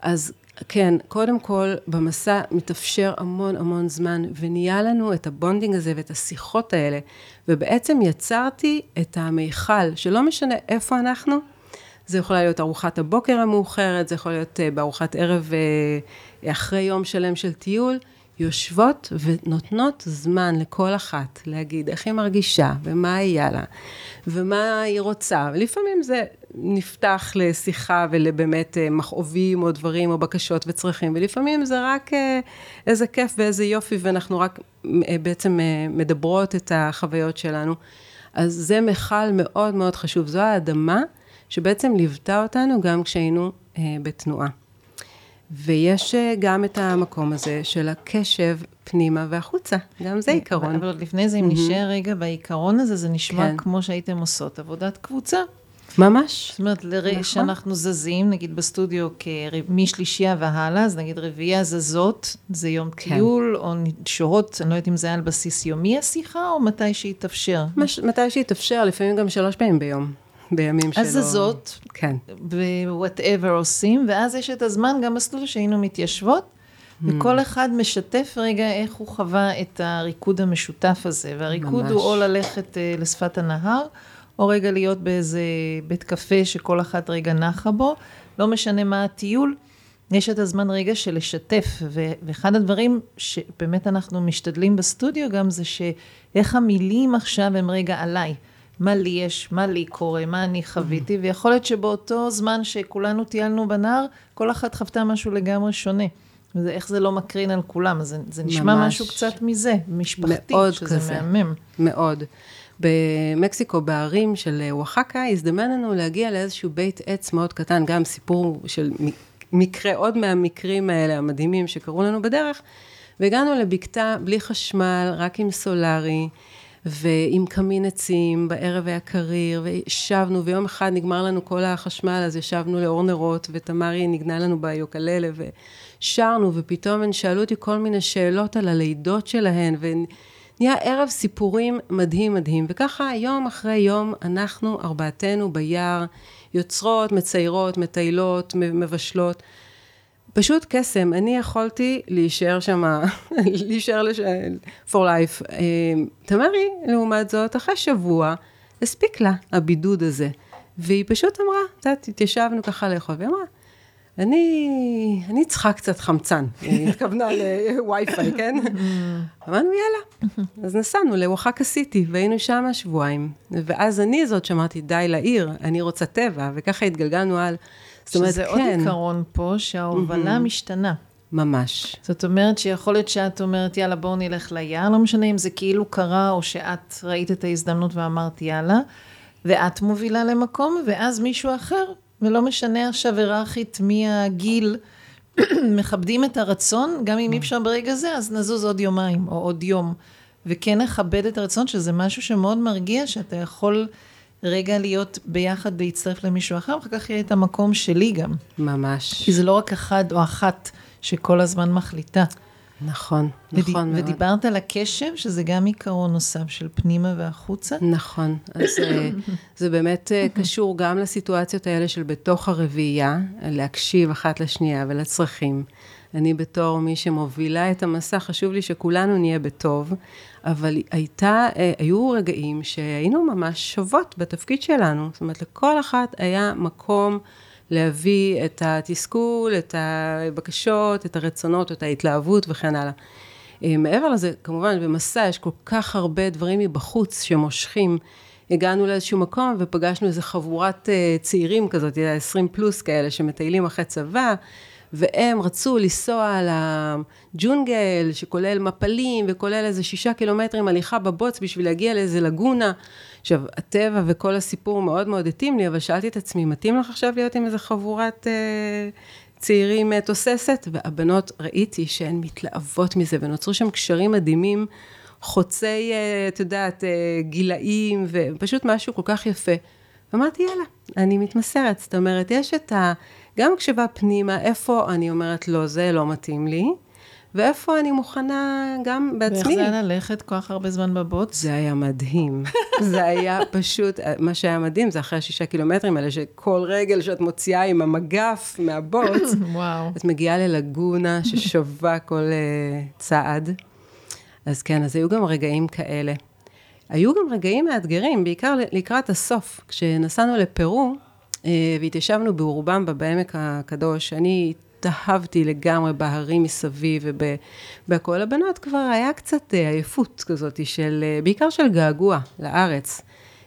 אז כן, קודם כל, במסע מתאפשר המון המון זמן, ונהיה לנו את ה bonding הזה ואת השיחות האלה, ובעצם יצרתי את המיכל, שלא משנה איפה אנחנו, זה יכולה להיות ארוחת הבוקר המאוחרת, זה יכול להיות אה, בארוחת ערב אה, אחרי יום שלם של טיול, יושבות ונותנות זמן לכל אחת להגיד איך היא מרגישה ומה היה לה ומה היא רוצה. ולפעמים זה נפתח לשיחה ולבאמת אה, מכאובים או דברים או בקשות וצרכים, ולפעמים זה רק אה, איזה כיף ואיזה יופי ואנחנו רק אה, בעצם מדברות את החוויות שלנו. אז זה מכל מאוד מאוד חשוב, זו האדמה שבעצם ליוותה אותנו גם כשהיינו בתנועה. ויש אה, גם את המקום הזה של הקשב פנימה והחוצה, גם זה עיקרון. אבל לפני זה, אם נשאר רגע בעיקרון הזה, זה נשמע כן. כמו שהייתם עושות עבודת קבוצה. ממש. זאת אומרת, לרגע נכון. שאנחנו זזים, נגיד בסטודיו כר- משלישייה והלאה, אז נגיד רביעייה זזות, זה יום כן. טיול, או שוהות, אני לא יודעת אם זה היה על בסיס יומי השיחה, או מתי שיתאפשר. מש, מתי שיתאפשר, לפעמים גם שלוש פעמים ביום, בימים שלא... אז זזות, כן. ו-whatever עושים, ואז יש את הזמן גם בסטודיו שהיינו מתיישבות, וכל אחד משתף רגע איך הוא חווה את הריקוד המשותף הזה, והריקוד ממש. הוא או ללכת אה, לשפת הנהר, או רגע להיות באיזה בית קפה שכל אחת רגע נחה בו, לא משנה מה הטיול, יש את הזמן רגע של לשתף, ו- ואחד הדברים שבאמת אנחנו משתדלים בסטודיו גם זה שאיך המילים עכשיו הם רגע עליי. מה לי יש, מה לי קורה, מה אני חוויתי, ויכול להיות שבאותו זמן שכולנו טיילנו בנהר, כל אחת חוותה משהו לגמרי שונה. וזה, איך זה לא מקרין על כולם, זה, זה נשמע ממש. משהו קצת מזה, משפחתי, מאוד שזה כזה. מהמם. מאוד. במקסיקו, בערים של אווחקה, הזדמן לנו להגיע לאיזשהו בית עץ מאוד קטן, גם סיפור של מקרה, עוד מהמקרים האלה המדהימים שקרו לנו בדרך, והגענו לבקתה בלי חשמל, רק עם סולארי, ועם קמין עצים, בערב היה קריר, וישבנו, ויום אחד נגמר לנו כל החשמל, אז ישבנו לאור נרות, ותמרי נגנה לנו ביוקללה, ושרנו, ופתאום הן שאלו אותי כל מיני שאלות על הלידות שלהן, ונהיה ערב סיפורים מדהים מדהים, וככה יום אחרי יום אנחנו ארבעתנו ביער, יוצרות, מציירות, מטיילות, מבשלות. פשוט קסם, אני יכולתי להישאר שם, להישאר לש... for life. אה, תמרי, לעומת זאת, אחרי שבוע, הספיק לה הבידוד הזה. והיא פשוט אמרה, את יודעת, התיישבנו ככה לאכול, והיא אמרה, אני, אני צריכה קצת חמצן. היא התכוונה לווי-פיי, כן? אמרנו, יאללה. אז נסענו לאווחקה סיטי, והיינו שם שבועיים. ואז אני זאת שאמרתי, די לעיר, אני רוצה טבע, וככה התגלגלנו על... זאת אומרת, שזה כן, עוד עיקרון פה, שההובלה משתנה. ממש. זאת אומרת שיכול להיות שאת אומרת, יאללה, בואו נלך ליער, לא משנה אם זה כאילו קרה, או שאת ראית את ההזדמנות ואמרת, יאללה, ואת מובילה למקום, ואז מישהו אחר, ולא משנה עכשיו היררכית מי הגיל, מכבדים את הרצון, גם אם אי אפשר ברגע זה, אז נזוז עוד יומיים, או עוד יום. וכן נכבד את הרצון, שזה משהו שמאוד מרגיע, שאתה יכול רגע להיות ביחד, להצטרף למישהו אחר, ואחר כך יהיה את המקום שלי גם. ממש. כי זה לא רק אחד או אחת שכל הזמן מחליטה. נכון, ודי- נכון מאוד. ודיברת על הקשב, שזה גם עיקרון נוסף של פנימה והחוצה. נכון, אז אה, זה באמת אה, קשור גם לסיטואציות האלה של בתוך הרביעייה, להקשיב אחת לשנייה ולצרכים. אני בתור מי שמובילה את המסע, חשוב לי שכולנו נהיה בטוב, אבל הייתה, אה, היו רגעים שהיינו ממש שוות בתפקיד שלנו. זאת אומרת, לכל אחת היה מקום להביא את התסכול, את הבקשות, את הרצונות, את ההתלהבות וכן הלאה. אה, מעבר לזה, כמובן, במסע יש כל כך הרבה דברים מבחוץ שמושכים. הגענו לאיזשהו מקום ופגשנו איזו חבורת אה, צעירים כזאת, 20 פלוס כאלה, שמטיילים אחרי צבא, והם רצו לנסוע לג'ונגל, שכולל מפלים, וכולל איזה שישה קילומטרים הליכה בבוץ בשביל להגיע לאיזה לגונה. עכשיו, הטבע וכל הסיפור מאוד מאוד התאים לי, אבל שאלתי את עצמי, מתאים לך עכשיו להיות עם איזה חבורת אה, צעירים אה, תוססת? והבנות, ראיתי שהן מתלהבות מזה, ונוצרו שם קשרים מדהימים, חוצי, אה, את יודעת, אה, גילאים, ופשוט משהו כל כך יפה. ואמרתי, יאללה, אני מתמסרת. זאת אומרת, יש את ה... גם כשבא פנימה, איפה אני אומרת, לא, זה לא מתאים לי, ואיפה אני מוכנה גם ואיך בעצמי. זה היה ללכת כל כך הרבה זמן בבוץ? זה היה מדהים. זה היה פשוט, מה שהיה מדהים זה אחרי השישה קילומטרים האלה, שכל רגל שאת מוציאה עם המגף מהבוץ, וואו. את מגיעה ללגונה ששווה כל uh, צעד. אז כן, אז היו גם רגעים כאלה. היו גם רגעים מאתגרים, בעיקר לקראת הסוף, כשנסענו לפרו, והתיישבנו באורבמבה, בעמק הקדוש, אני התאהבתי לגמרי בהרים מסביב ובהכל. הבנות כבר היה קצת uh, עייפות כזאת, של, uh, בעיקר של געגוע לארץ,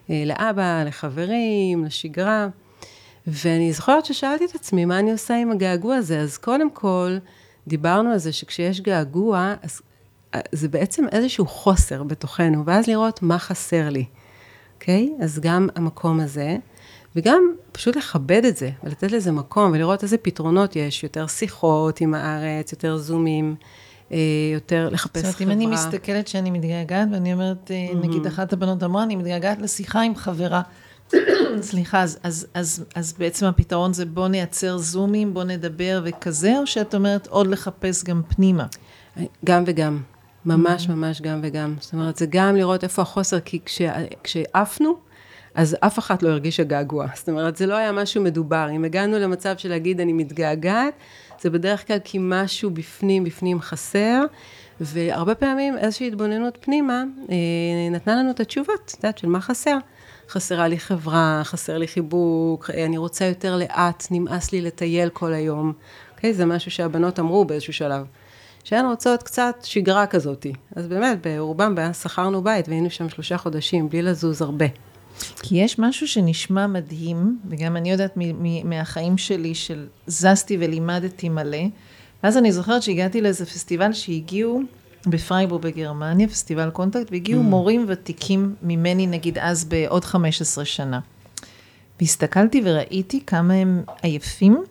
לאבא, לחברים, לשגרה. ואני זוכרת ששאלתי את עצמי, מה אני עושה עם הגעגוע הזה? אז קודם כל, דיברנו על זה שכשיש געגוע, אז אה, זה בעצם איזשהו חוסר בתוכנו, ואז לראות מה חסר לי, אוקיי? אז גם המקום הזה. וגם פשוט לכבד את זה, ולתת לזה מקום, ולראות איזה פתרונות יש, יותר שיחות עם הארץ, יותר זומים, אה, יותר לחפש חברה. זאת אומרת, אם אני מסתכלת שאני מתגעגעת, ואני אומרת, mm-hmm. נגיד אחת הבנות אמרה, אני מתגעגעת לשיחה עם חברה. סליחה, אז, אז, אז, אז בעצם הפתרון זה בוא נייצר זומים, בוא נדבר וכזה, או שאת אומרת עוד לחפש גם פנימה? גם וגם. ממש ממש גם וגם. זאת אומרת, זה גם לראות איפה החוסר, כי כשעפנו, אז אף אחת לא הרגישה געגוע. זאת אומרת, זה לא היה משהו מדובר. אם הגענו למצב של להגיד אני מתגעגעת, זה בדרך כלל כי משהו בפנים, בפנים חסר, והרבה פעמים איזושהי התבוננות פנימה אה, נתנה לנו את התשובות, את יודעת, של מה חסר. חסרה לי חברה, חסר לי חיבוק, אני רוצה יותר לאט, נמאס לי לטייל כל היום. אוקיי? זה משהו שהבנות אמרו באיזשהו שלב. שהן רוצות קצת שגרה כזאתי. אז באמת, בפרו שכרנו בית והיינו שם שלושה חודשים, בלי לזוז הרבה. כי יש משהו שנשמע מדהים, וגם אני יודעת מהחיים שלי, של זזתי ולימדתי מלא, ואז אני זוכרת שהגעתי לאיזה פסטיבל שהגיעו בפרייבורג בגרמניה, פסטיבל contact, והגיעו mm. מורים ותיקים ממני, נגיד אז בעוד 15 שנה. והסתכלתי וראיתי כמה הם עייפים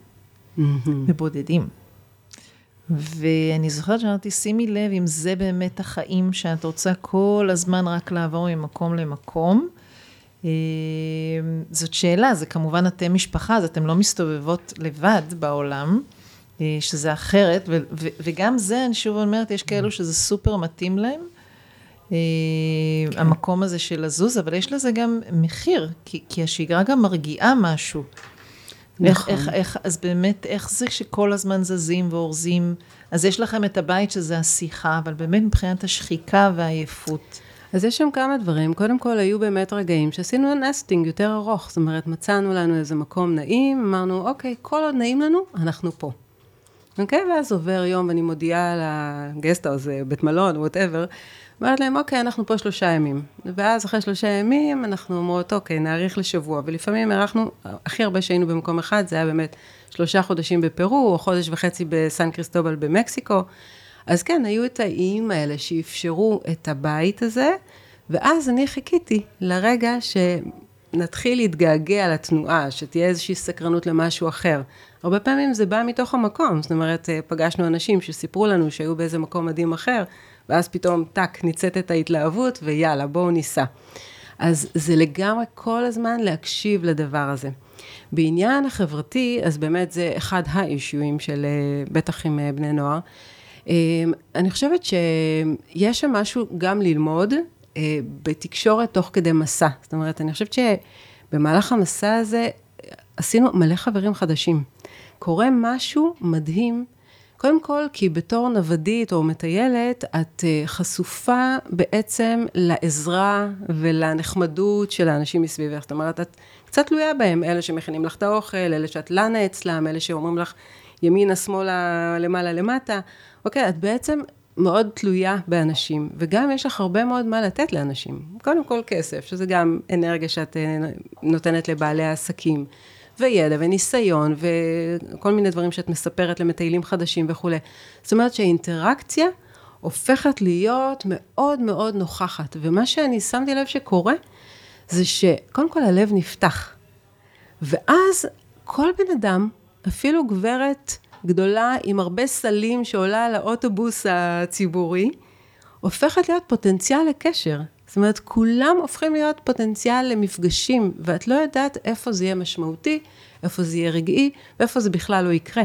mm-hmm. ובודדים. ואני זוכרת שאמרתי, שימי לב אם זה באמת החיים שאת רוצה כל הזמן רק לעבור ממקום למקום. אה, זאת שאלה, זה כמובן אתם משפחה, אז אתן לא מסתובבות לבד בעולם, אה, שזה אחרת, ו- ו- וגם זה, אני שוב אומרת, יש כאלו שזה סופר מתאים להם, אה, כן. המקום הזה של לזוז, אבל יש לזה גם מחיר, כי, כי השגרה גם מרגיעה משהו. נכון. איך, איך, איך, אז באמת, איך זה שכל הזמן זזים ואורזים? אז יש לכם את הבית שזה השיחה, אבל באמת מבחינת השחיקה והעייפות. אז יש שם כמה דברים. קודם כל, היו באמת רגעים שעשינו נסטינג יותר ארוך. זאת אומרת, מצאנו לנו איזה מקום נעים, אמרנו, אוקיי, כל עוד נעים לנו, אנחנו פה. אוקיי? ואז עובר יום ואני מודיעה ל guesthouse, בית מלון, whatever, אומרת להם, אוקיי, אנחנו פה שלושה ימים. ואז אחרי שלושה ימים, אנחנו אומרות, אוקיי, נאריך לשבוע. ולפעמים הארכנו, הכי הרבה שהיינו במקום אחד, זה היה באמת שלושה חודשים בפרו, או חודש וחצי בסן קריסטובל במקסיקו. אז כן, היו את האיים האלה שאפשרו את הבית הזה, ואז אני חיכיתי לרגע שנתחיל להתגעגע לתנועה, שתהיה איזושהי סקרנות למשהו אחר. הרבה פעמים זה בא מתוך המקום, זאת אומרת, פגשנו אנשים שסיפרו לנו שהיו באיזה מקום מדהים אחר, ואז פתאום, טאק, ניצת את ההתלהבות, ויאללה, בואו ניסע. אז זה לגמרי כל הזמן להקשיב לדבר הזה. בעניין החברתי, אז באמת זה אחד האישויים של אה, בטח עם אה, בני נוער. אה, אני חושבת שיש שם משהו גם ללמוד בתקשורת תוך כדי מסע. זאת אומרת, אני חושבת שבמהלך המסע הזה עשינו מלא חברים חדשים. קורה משהו מדהים קודם כל, כי בתור נוודית או מטיילת, את אה, חשופה בעצם לעזרה ולנחמדות של האנשים מסביבך. זאת אומרת, את קצת תלויה בהם, אלה שמכינים לך את האוכל, אלה שאת לנה אצלם, אלה שאומרים לך ימינה, שמאלה, למעלה, למטה. אוקיי, את בעצם מאוד תלויה באנשים, וגם יש לך הרבה מאוד מה לתת לאנשים. קודם כל כסף, שזה גם אנרגיה שאת אה, נותנת לבעלי העסקים. וידע וניסיון וכל מיני דברים שאת מספרת למטיילים חדשים וכולי. זאת אומרת שהאינטראקציה הופכת להיות מאוד מאוד נוכחת, ומה שאני שמתי לב שקורה, זה שקודם כל הלב נפתח, ואז כל בן אדם, אפילו גברת גדולה עם הרבה סלים שעולה על האוטובוס הציבורי, הופכת להיות פוטנציאל לקשר. זאת אומרת, כולם הופכים להיות פוטנציאל למפגשים, ואת לא יודעת איפה זה יהיה משמעותי, איפה זה יהיה רגעי, ואיפה זה בכלל לא יקרה.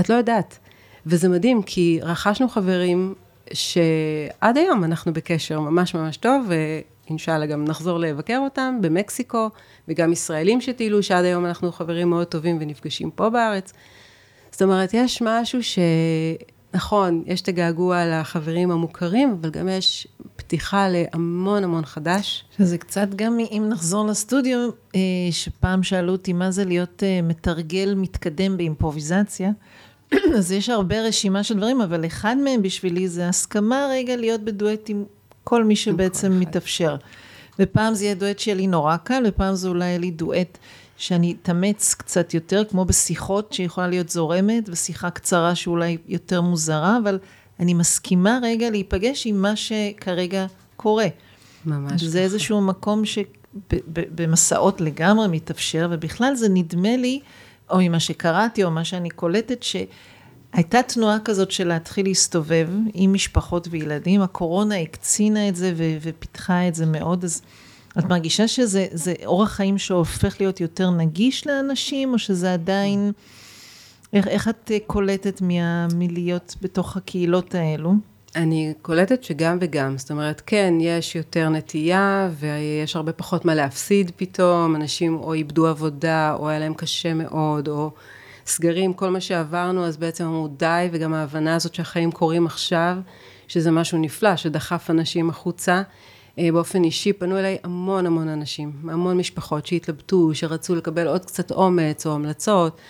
את לא יודעת. וזה מדהים, כי רכשנו חברים שעד היום אנחנו בקשר ממש ממש טוב, ואינשאללה גם נחזור לבקר אותם במקסיקו, וגם ישראלים שטיילו, שעד היום אנחנו חברים מאוד טובים ונפגשים פה בארץ. זאת אומרת, יש משהו ש... נכון, יש את הגעגוע לחברים המוכרים, אבל גם יש פתיחה להמון המון חדש. שזה קצת גם, אם נחזור לסטודיו, אה, שפעם שאלו אותי מה זה להיות אה, מתרגל מתקדם באימפרוביזציה, אז יש הרבה רשימה של דברים, אבל אחד מהם בשבילי זה הסכמה רגע להיות בדואט עם כל מי שבעצם מתאפשר. ופעם זה יהיה דואט שיהיה לי נורא קל, ופעם זה אולי יהיה לי דואט שאני אתאמץ קצת יותר, כמו בשיחות שיכולה להיות זורמת, ושיחה קצרה שאולי יותר מוזרה, אבל אני מסכימה רגע להיפגש עם מה שכרגע קורה. ממש. זה נכון. איזשהו מקום ש, במסעות לגמרי מתאפשר, ובכלל זה נדמה לי, או ממה שקראתי, או מה שאני קולטת, שהייתה תנועה כזאת של להתחיל להסתובב עם משפחות וילדים, הקורונה הקצינה את זה ופיתחה את זה מאוד, אז את מרגישה שזה אורח חיים שהופך להיות יותר נגיש לאנשים, או שזה עדיין... איך, איך את קולטת מה, מלהיות בתוך הקהילות האלו? אני קולטת שגם וגם, זאת אומרת, כן, יש יותר נטייה ויש הרבה פחות מה להפסיד פתאום, אנשים או איבדו עבודה, או היה להם קשה מאוד, או סגרים, כל מה שעברנו, אז בעצם אמרו די, וגם ההבנה הזאת שהחיים קורים עכשיו, שזה משהו נפלא, שדחף אנשים החוצה. אה, באופן אישי פנו אליי המון המון אנשים, המון משפחות שהתלבטו, שרצו לקבל עוד קצת אומץ או המלצות.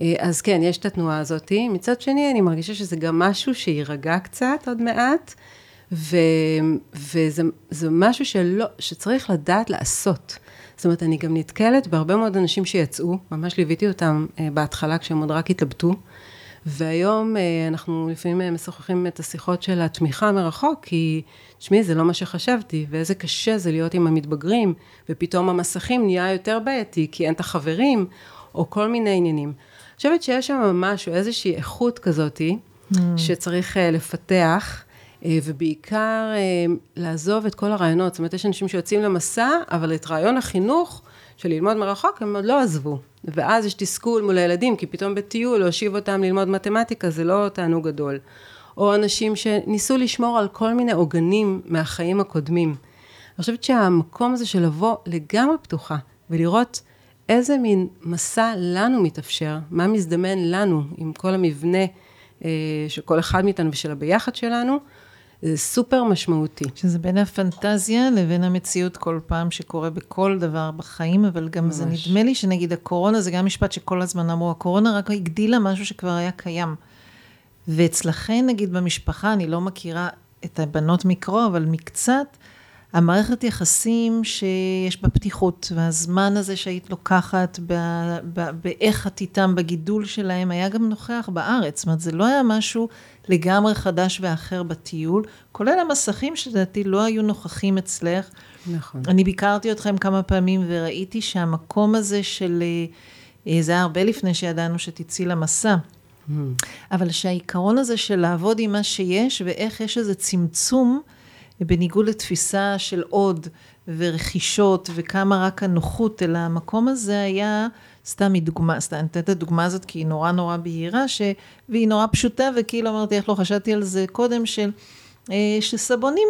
אה, אז כן, יש את התנועה הזאת. מצד שני, אני מרגישה שזה גם משהו שיירגע קצת עוד מעט, ו, וזה משהו שלא, שצריך לדעת לעשות. זאת אומרת, אני גם נתקלת בהרבה מאוד אנשים שיצאו, ממש ליוויתי אותם אה, בהתחלה כשהם עוד רק התלבטו, והיום אה, אנחנו לפעמים משוחחים את השיחות של התמיכה מרחוק, כי תשמעי, זה לא מה שחשבתי, ואיזה קשה זה להיות עם המתבגרים, ופתאום המסכים נהיה יותר בעייתי, כי אין את החברים, או כל מיני עניינים. אני חושבת שיש שם משהו, איזושהי איכות כזאתי, mm. שצריך uh, לפתח, ובעיקר לעזוב את כל הרעיונות. זאת אומרת, יש אנשים שיוצאים למסע, אבל את רעיון החינוך של ללמוד מרחוק, הם עוד לא עזבו. ואז יש תסכול מול הילדים, כי פתאום בטיול להושיב אותם ללמוד מתמטיקה, זה לא תענוג גדול. או אנשים שניסו לשמור על כל מיני עוגנים מהחיים הקודמים. אני חושבת שהמקום הזה של לבוא לגמרי פתוחה, ולראות איזה מין מסע לנו מתאפשר, מה מזדמן לנו עם כל המבנה אה, של כל אחד מאיתנו ושל הביחד שלנו, זה סופר משמעותי. שזה בין הפנטזיה לבין המציאות כל פעם שקורה בכל דבר בחיים, אבל גם ממש. זה נדמה לי שנגיד הקורונה, זה גם משפט שכל הזמן אמרו, הקורונה רק הגדילה משהו שכבר היה קיים. ואצלכן, נגיד במשפחה, אני לא מכירה את הבנות מקרוא, אבל מקצת, המערכת יחסים שיש בה פתיחות, והזמן הזה שהיית לוקחת באיך את איתם, בגידול שלהם, היה גם נוכח בארץ. זאת אומרת, זה לא היה משהו לגמרי חדש ואחר בטיול, כולל המסכים שלדעתי לא היו נוכחים אצלך. נכון. אני ביקרתי אתכם כמה פעמים וראיתי שהמקום הזה של, אה, זה היה הרבה לפני שידענו שתצאי למסע. Mm. אבל שהעיקרון הזה של לעבוד עם מה שיש, ואיך יש איזה צמצום, בניגוד לתפיסה של עוד ורכישות וכמה רק הנוחות, אלא המקום הזה היה, סתם מדוגמה, סתם אני אתן את הדוגמה הזאת כי היא נורא נורא בהירה, ש... והיא נורא פשוטה, וכאילו אמרתי, איך לא חשבתי על זה קודם, של, אה, שסבונים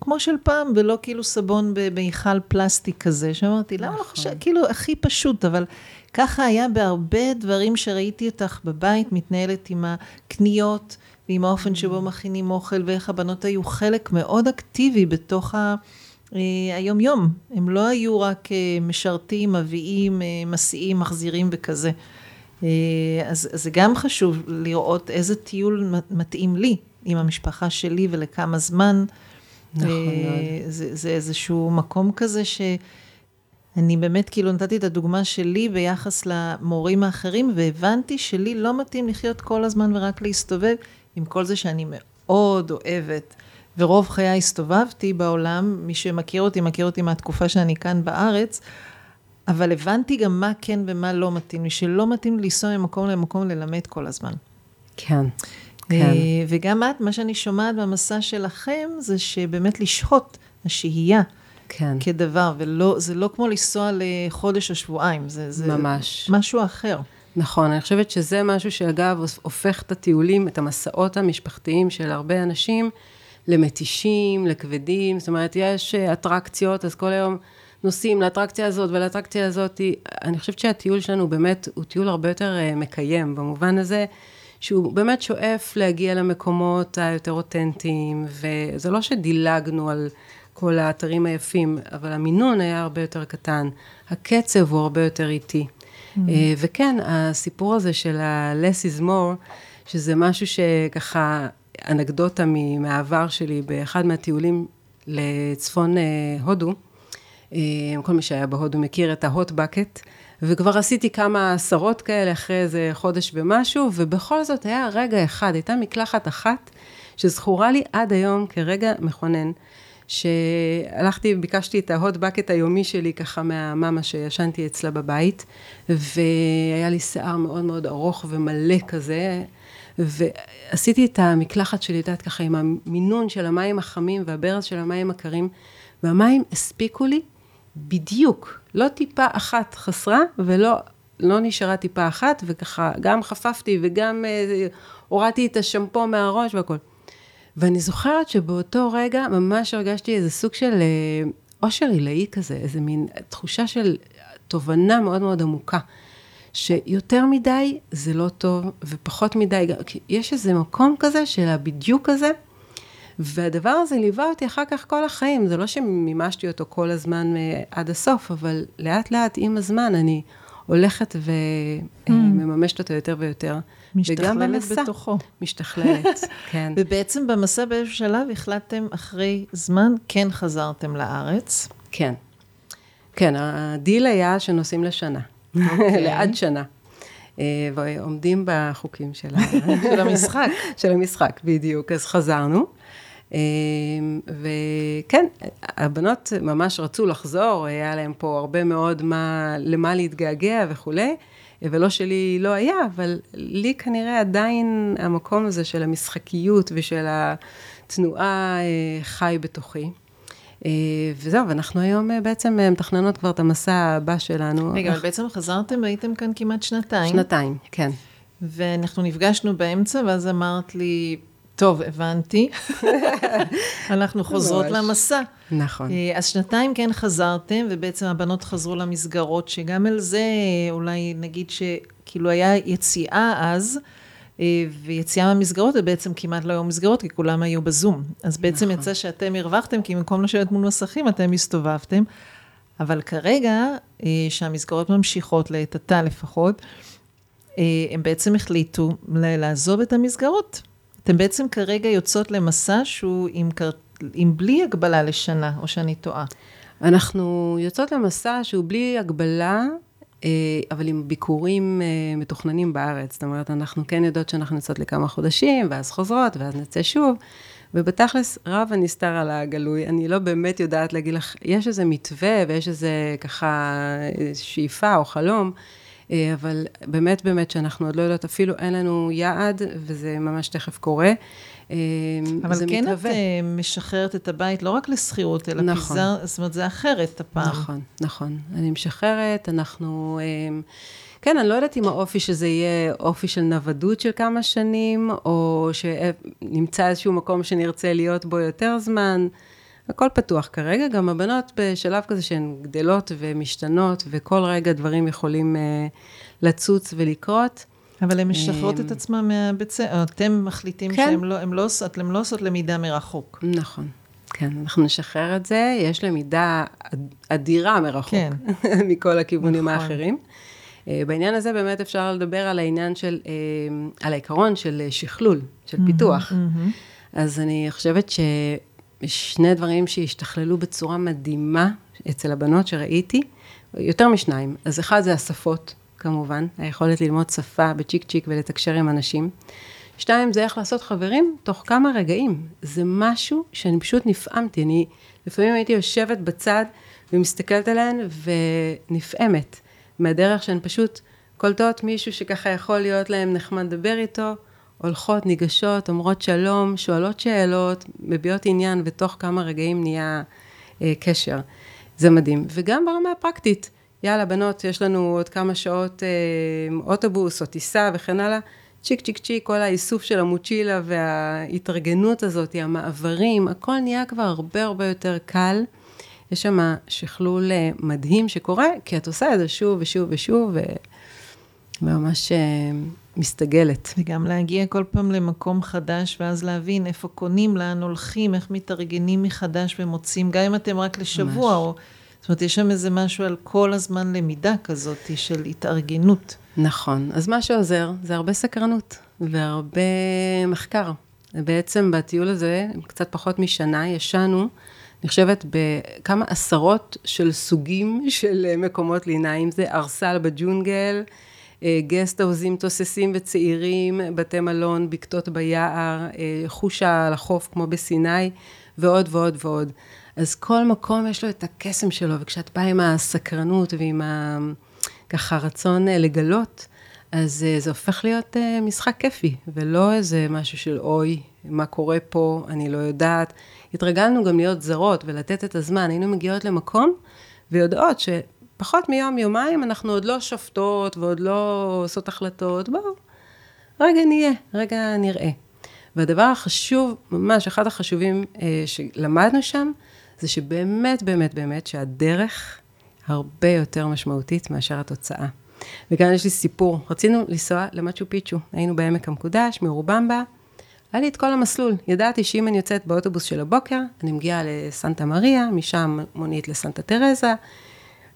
כמו של פעם, ולא כאילו סבון במיכל פלסטיק כזה, שאמרתי, למה לא נכון. חשבתי, כאילו הכי פשוט, אבל ככה היה בהרבה דברים שראיתי אותך בבית, מתנהלת עם הקניות. ועם האופן שבו mm. מכינים אוכל, ואיך הבנות היו חלק מאוד אקטיבי בתוך ה... אה, היום-יום. הם לא היו רק אה, משרתים, מביאים, אה, מסיעים, מחזירים וכזה. אז, אז זה גם חשוב לראות איזה טיול מתאים לי, עם המשפחה שלי ולכמה זמן. נכון מאוד. זה, זה איזשהו מקום כזה שאני באמת כאילו נתתי את הדוגמה שלי ביחס למורים האחרים, והבנתי שלי לא מתאים לחיות כל הזמן ורק להסתובב. עם כל זה שאני מאוד אוהבת, ורוב חיי הסתובבתי בעולם, מי שמכיר אותי, מכיר אותי מהתקופה שאני כאן בארץ, אבל הבנתי גם מה כן ומה לא מתאים לי, שלא מתאים לנסוע ממקום למקום ללמד כל הזמן. כן. אה, כן. וגם את, מה שאני שומעת במסע שלכם, זה שבאמת לשהות, השהייה, כן. כדבר, וזה לא כמו לנסוע לחודש או שבועיים, זה, זה ממש. משהו אחר. נכון, אני חושבת שזה משהו שאגב הופך את הטיולים, את המסעות המשפחתיים של הרבה אנשים למתישים, לכבדים, זאת אומרת, יש אה, אטרקציות, אז כל היום נוסעים לאטרקציה הזאת ולאטרקציה הזאת. אני חושבת שהטיול שלנו באמת הוא טיול הרבה יותר אה, מקיים, במובן הזה שהוא באמת שואף להגיע למקומות היותר אותנטיים, וזה לא שדילגנו על כל האתרים היפים, אבל המינון היה הרבה יותר קטן, הקצב הוא הרבה יותר איטי. Mm. וכן, הסיפור הזה של ה-less is more, שזה משהו שככה, אנקדוטה מהעבר שלי באחד מהטיולים לצפון אה, הודו, אה, כל מי שהיה בהודו מכיר את ה-hot bucket, וכבר עשיתי כמה עשרות כאלה אחרי איזה חודש ומשהו, ובכל זאת היה רגע אחד, הייתה מקלחת אחת, שזכורה לי עד היום כרגע מכונן, שהלכתי, ביקשתי את ההוט בקט היומי שלי ככה מהמאמה שישנתי אצלה בבית, והיה לי שיער מאוד מאוד ארוך ומלא כזה, ועשיתי את המקלחת שלי, את יודעת, ככה עם המינון של המים החמים והברז של המים הקרים, והמים הספיקו לי בדיוק, לא טיפה אחת חסרה ולא לא נשארה טיפה אחת, וככה גם חפפתי וגם אה, הורדתי את השמפו מהראש והכל. ואני זוכרת שבאותו רגע ממש הרגשתי איזה סוג של אה, אושר עילאי כזה, איזה מין תחושה של תובנה מאוד מאוד עמוקה. שיותר מדי זה לא טוב, ופחות מדי, יש איזה מקום כזה של הבדיוק הזה, והדבר הזה ליווה אותי אחר כך כל החיים, זה לא שמימשתי אותו כל הזמן אה, עד הסוף, אבל לאט לאט עם הזמן אני הולכת ומממשת mm. אותו יותר ויותר. משתכללת במסע, בתוכו. משתכללת, כן. ובעצם במסע באיזשהו שלב החלטתם אחרי זמן, כן חזרתם לארץ. כן. כן, הדיל היה שנוסעים לשנה. Okay. אוקיי. לעד שנה. אה, ועומדים בחוקים של, של המשחק. של המשחק, בדיוק. אז חזרנו. אמ, וכן, הבנות ממש רצו לחזור, היה להם פה הרבה מאוד מה, למה להתגעגע וכולי, ולא שלי לא היה, אבל לי כנראה עדיין המקום הזה של המשחקיות ושל התנועה אה, חי בתוכי. אה, וזהו, ואנחנו היום אה, בעצם מתכננות כבר את המסע הבא שלנו. רגע, אבל בעצם חזרתם והייתם כאן כמעט שנתיים. שנתיים, כן. ואנחנו נפגשנו באמצע, ואז אמרת לי, טוב, הבנתי. אנחנו חוזרות למסע. נכון. אה, אז שנתיים כן חזרתם, ובעצם הבנות חזרו למסגרות, שגם על זה אולי נגיד שכאילו היה יציאה אז, אה, ויציאה מהמסגרות, ובעצם כמעט לא היו מסגרות, כי כולם היו בזום. אז בעצם נכון. יצא שאתם הרווחתם, כי במקום לשבת מול מסכים, אתם הסתובבתם. אבל כרגע, אה, שהמסגרות ממשיכות, לעת עתה לפחות, הם בעצם החליטו לעזוב את המסגרות. אתם בעצם כרגע יוצאות למסע שהוא עם, עם בלי הגבלה לשנה, או שאני טועה. אנחנו יוצאות למסע שהוא בלי הגבלה, אה, אבל עם ביקורים אה, מתוכננים בארץ. זאת אומרת, אנחנו כן יודעות שאנחנו יוצאות לכמה חודשים, ואז חוזרות, ואז נצא שוב. ובתכלס, רב הנסתר על הגלוי. אני לא באמת יודעת להגיד לך, יש איזה מתווה ויש איזה ככה שאיפה או חלום. אה, אבל באמת באמת שאנחנו עוד לא יודעות, אפילו אין לנו יעד, וזה ממש תכף קורה. אה, אבל כן מתהווה. את אה, משחררת את הבית לא רק לשכירות, אלא נכון. פיזר, זאת אומרת, זה אחרת הפעם. נכון, נכון. אני משחררת, אנחנו... כן, אני לא יודעת אם האופי שזה יהיה אופי של נוודות של כמה שנים, או שנמצא איזשהו מקום שנרצה להיות בו יותר זמן. הכל פתוח כרגע, גם הבנות בשלב כזה שהן גדלות ומשתנות, וכל רגע דברים יכולים uh, לצוץ ולקרות. אבל הן משחררות את עצמן מהבית ספר, אתם מחליטים כן. שהן לא, לא, לא עושות למידה מרחוק. נכון. כן, אנחנו נשחרר את זה, יש למידה אדירה מרחוק, כן. מכל הכיוונים נכון. האחרים. Uh, בעניין הזה באמת אפשר לדבר על העניין של, uh, על העיקרון של שכלול, של פיתוח. Mm-hmm. אז אני חושבת ש... שני דברים שהשתכללו בצורה מדהימה אצל הבנות שראיתי, יותר משניים. אז אחד זה השפות, כמובן, היכולת ללמוד שפה בצ'יק צ'יק ולתקשר עם אנשים. שתיים, זה איך לעשות חברים תוך כמה רגעים. זה משהו שאני פשוט נפעמתי. אני לפעמים הייתי יושבת בצד ומסתכלת עליהן ונפעמת מהדרך שהן פשוט קולטות מישהו שככה יכול להיות להם נחמד לדבר איתו, הולכות, ניגשות, אומרות שלום, שואלות שאלות, מביעות עניין, ותוך כמה רגעים נהיה אה, קשר. זה מדהים. וגם ברמה הפרקטית, יאללה, בנות, יש לנו עוד כמה שעות אה, אוטובוס או טיסה וכן הלאה. צ'יק צ'יק צ'יק, כל האיסוף של המוצ'ילה וההתארגנות הזאת, המעברים, הכל נהיה כבר הרבה הרבה יותר קל. יש שם שכלול אה, מדהים שקורה, כי את עושה את זה שוב ושוב ושוב, וממש אה, מסתגלת. וגם להגיע כל פעם למקום חדש, ואז להבין איפה קונים, לאן הולכים, איך מתארגנים מחדש ומוצאים, גם אם אתם רק לשבוע, ממש. או... זאת אומרת, יש שם איזה משהו על כל הזמן למידה כזאת של התארגנות. נכון. אז מה שעוזר זה הרבה סקרנות והרבה מחקר. בעצם בטיול הזה, קצת פחות משנה, ישנו, אני חושבת, בכמה עשרות של סוגים של מקומות לינה, אם זה ארסל בג'ונגל, גסטהאוזים תוססים וצעירים, בתי מלון, בקתות ביער, אה, חושה על החוף כמו בסיני, ועוד ועוד ועוד. אז כל מקום יש לו את הקסם שלו, וכשאת באה עם הסקרנות ועם ה... ככה רצון אה, לגלות, אז אה, זה הופך להיות אה, משחק כיפי, ולא איזה משהו של אוי, מה קורה פה, אני לא יודעת. התרגלנו גם להיות זרות ולתת את הזמן, היינו מגיעות למקום ויודעות שפחות מיום, יומיים אנחנו עוד לא שופטות ועוד לא עושות החלטות, בואו, רגע נהיה, רגע נראה. והדבר החשוב, ממש אחד החשובים אה, שלמדנו שם, זה שבאמת, באמת, באמת, שהדרך הרבה יותר משמעותית מאשר התוצאה. וכאן יש לי סיפור. רצינו לנסוע למצ'ו פיצ'ו, היינו בעמק המקודש, מרובמבה. היה לי את כל המסלול. ידעתי שאם אני יוצאת באוטובוס של הבוקר, אני מגיעה לסנטה מריה, משם מונית לסנטה תרזה,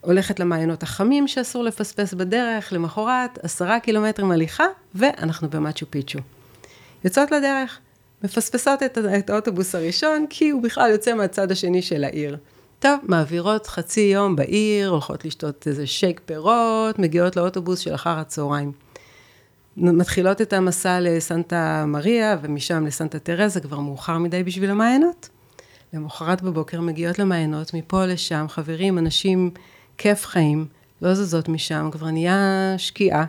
הולכת למעיינות החמים שאסור לפספס בדרך, למחרת, עשרה קילומטרים הליכה, ואנחנו במצ'ו פיצ'ו. יוצאות לדרך, מפספסות את, את האוטובוס הראשון, כי הוא בכלל יוצא מהצד השני של העיר. טוב, מעבירות חצי יום בעיר, הולכות לשתות איזה שייק פירות, מגיעות לאוטובוס של אחר הצהריים. מתחילות את המסע לסנטה מריה, ומשם לסנטה תרזה, כבר מאוחר מדי בשביל המעיינות. למחרת בבוקר מגיעות למעיינות, מפה לשם, חברים, אנשים, כיף חיים, לא זזות משם, כבר נהיה שקיעה,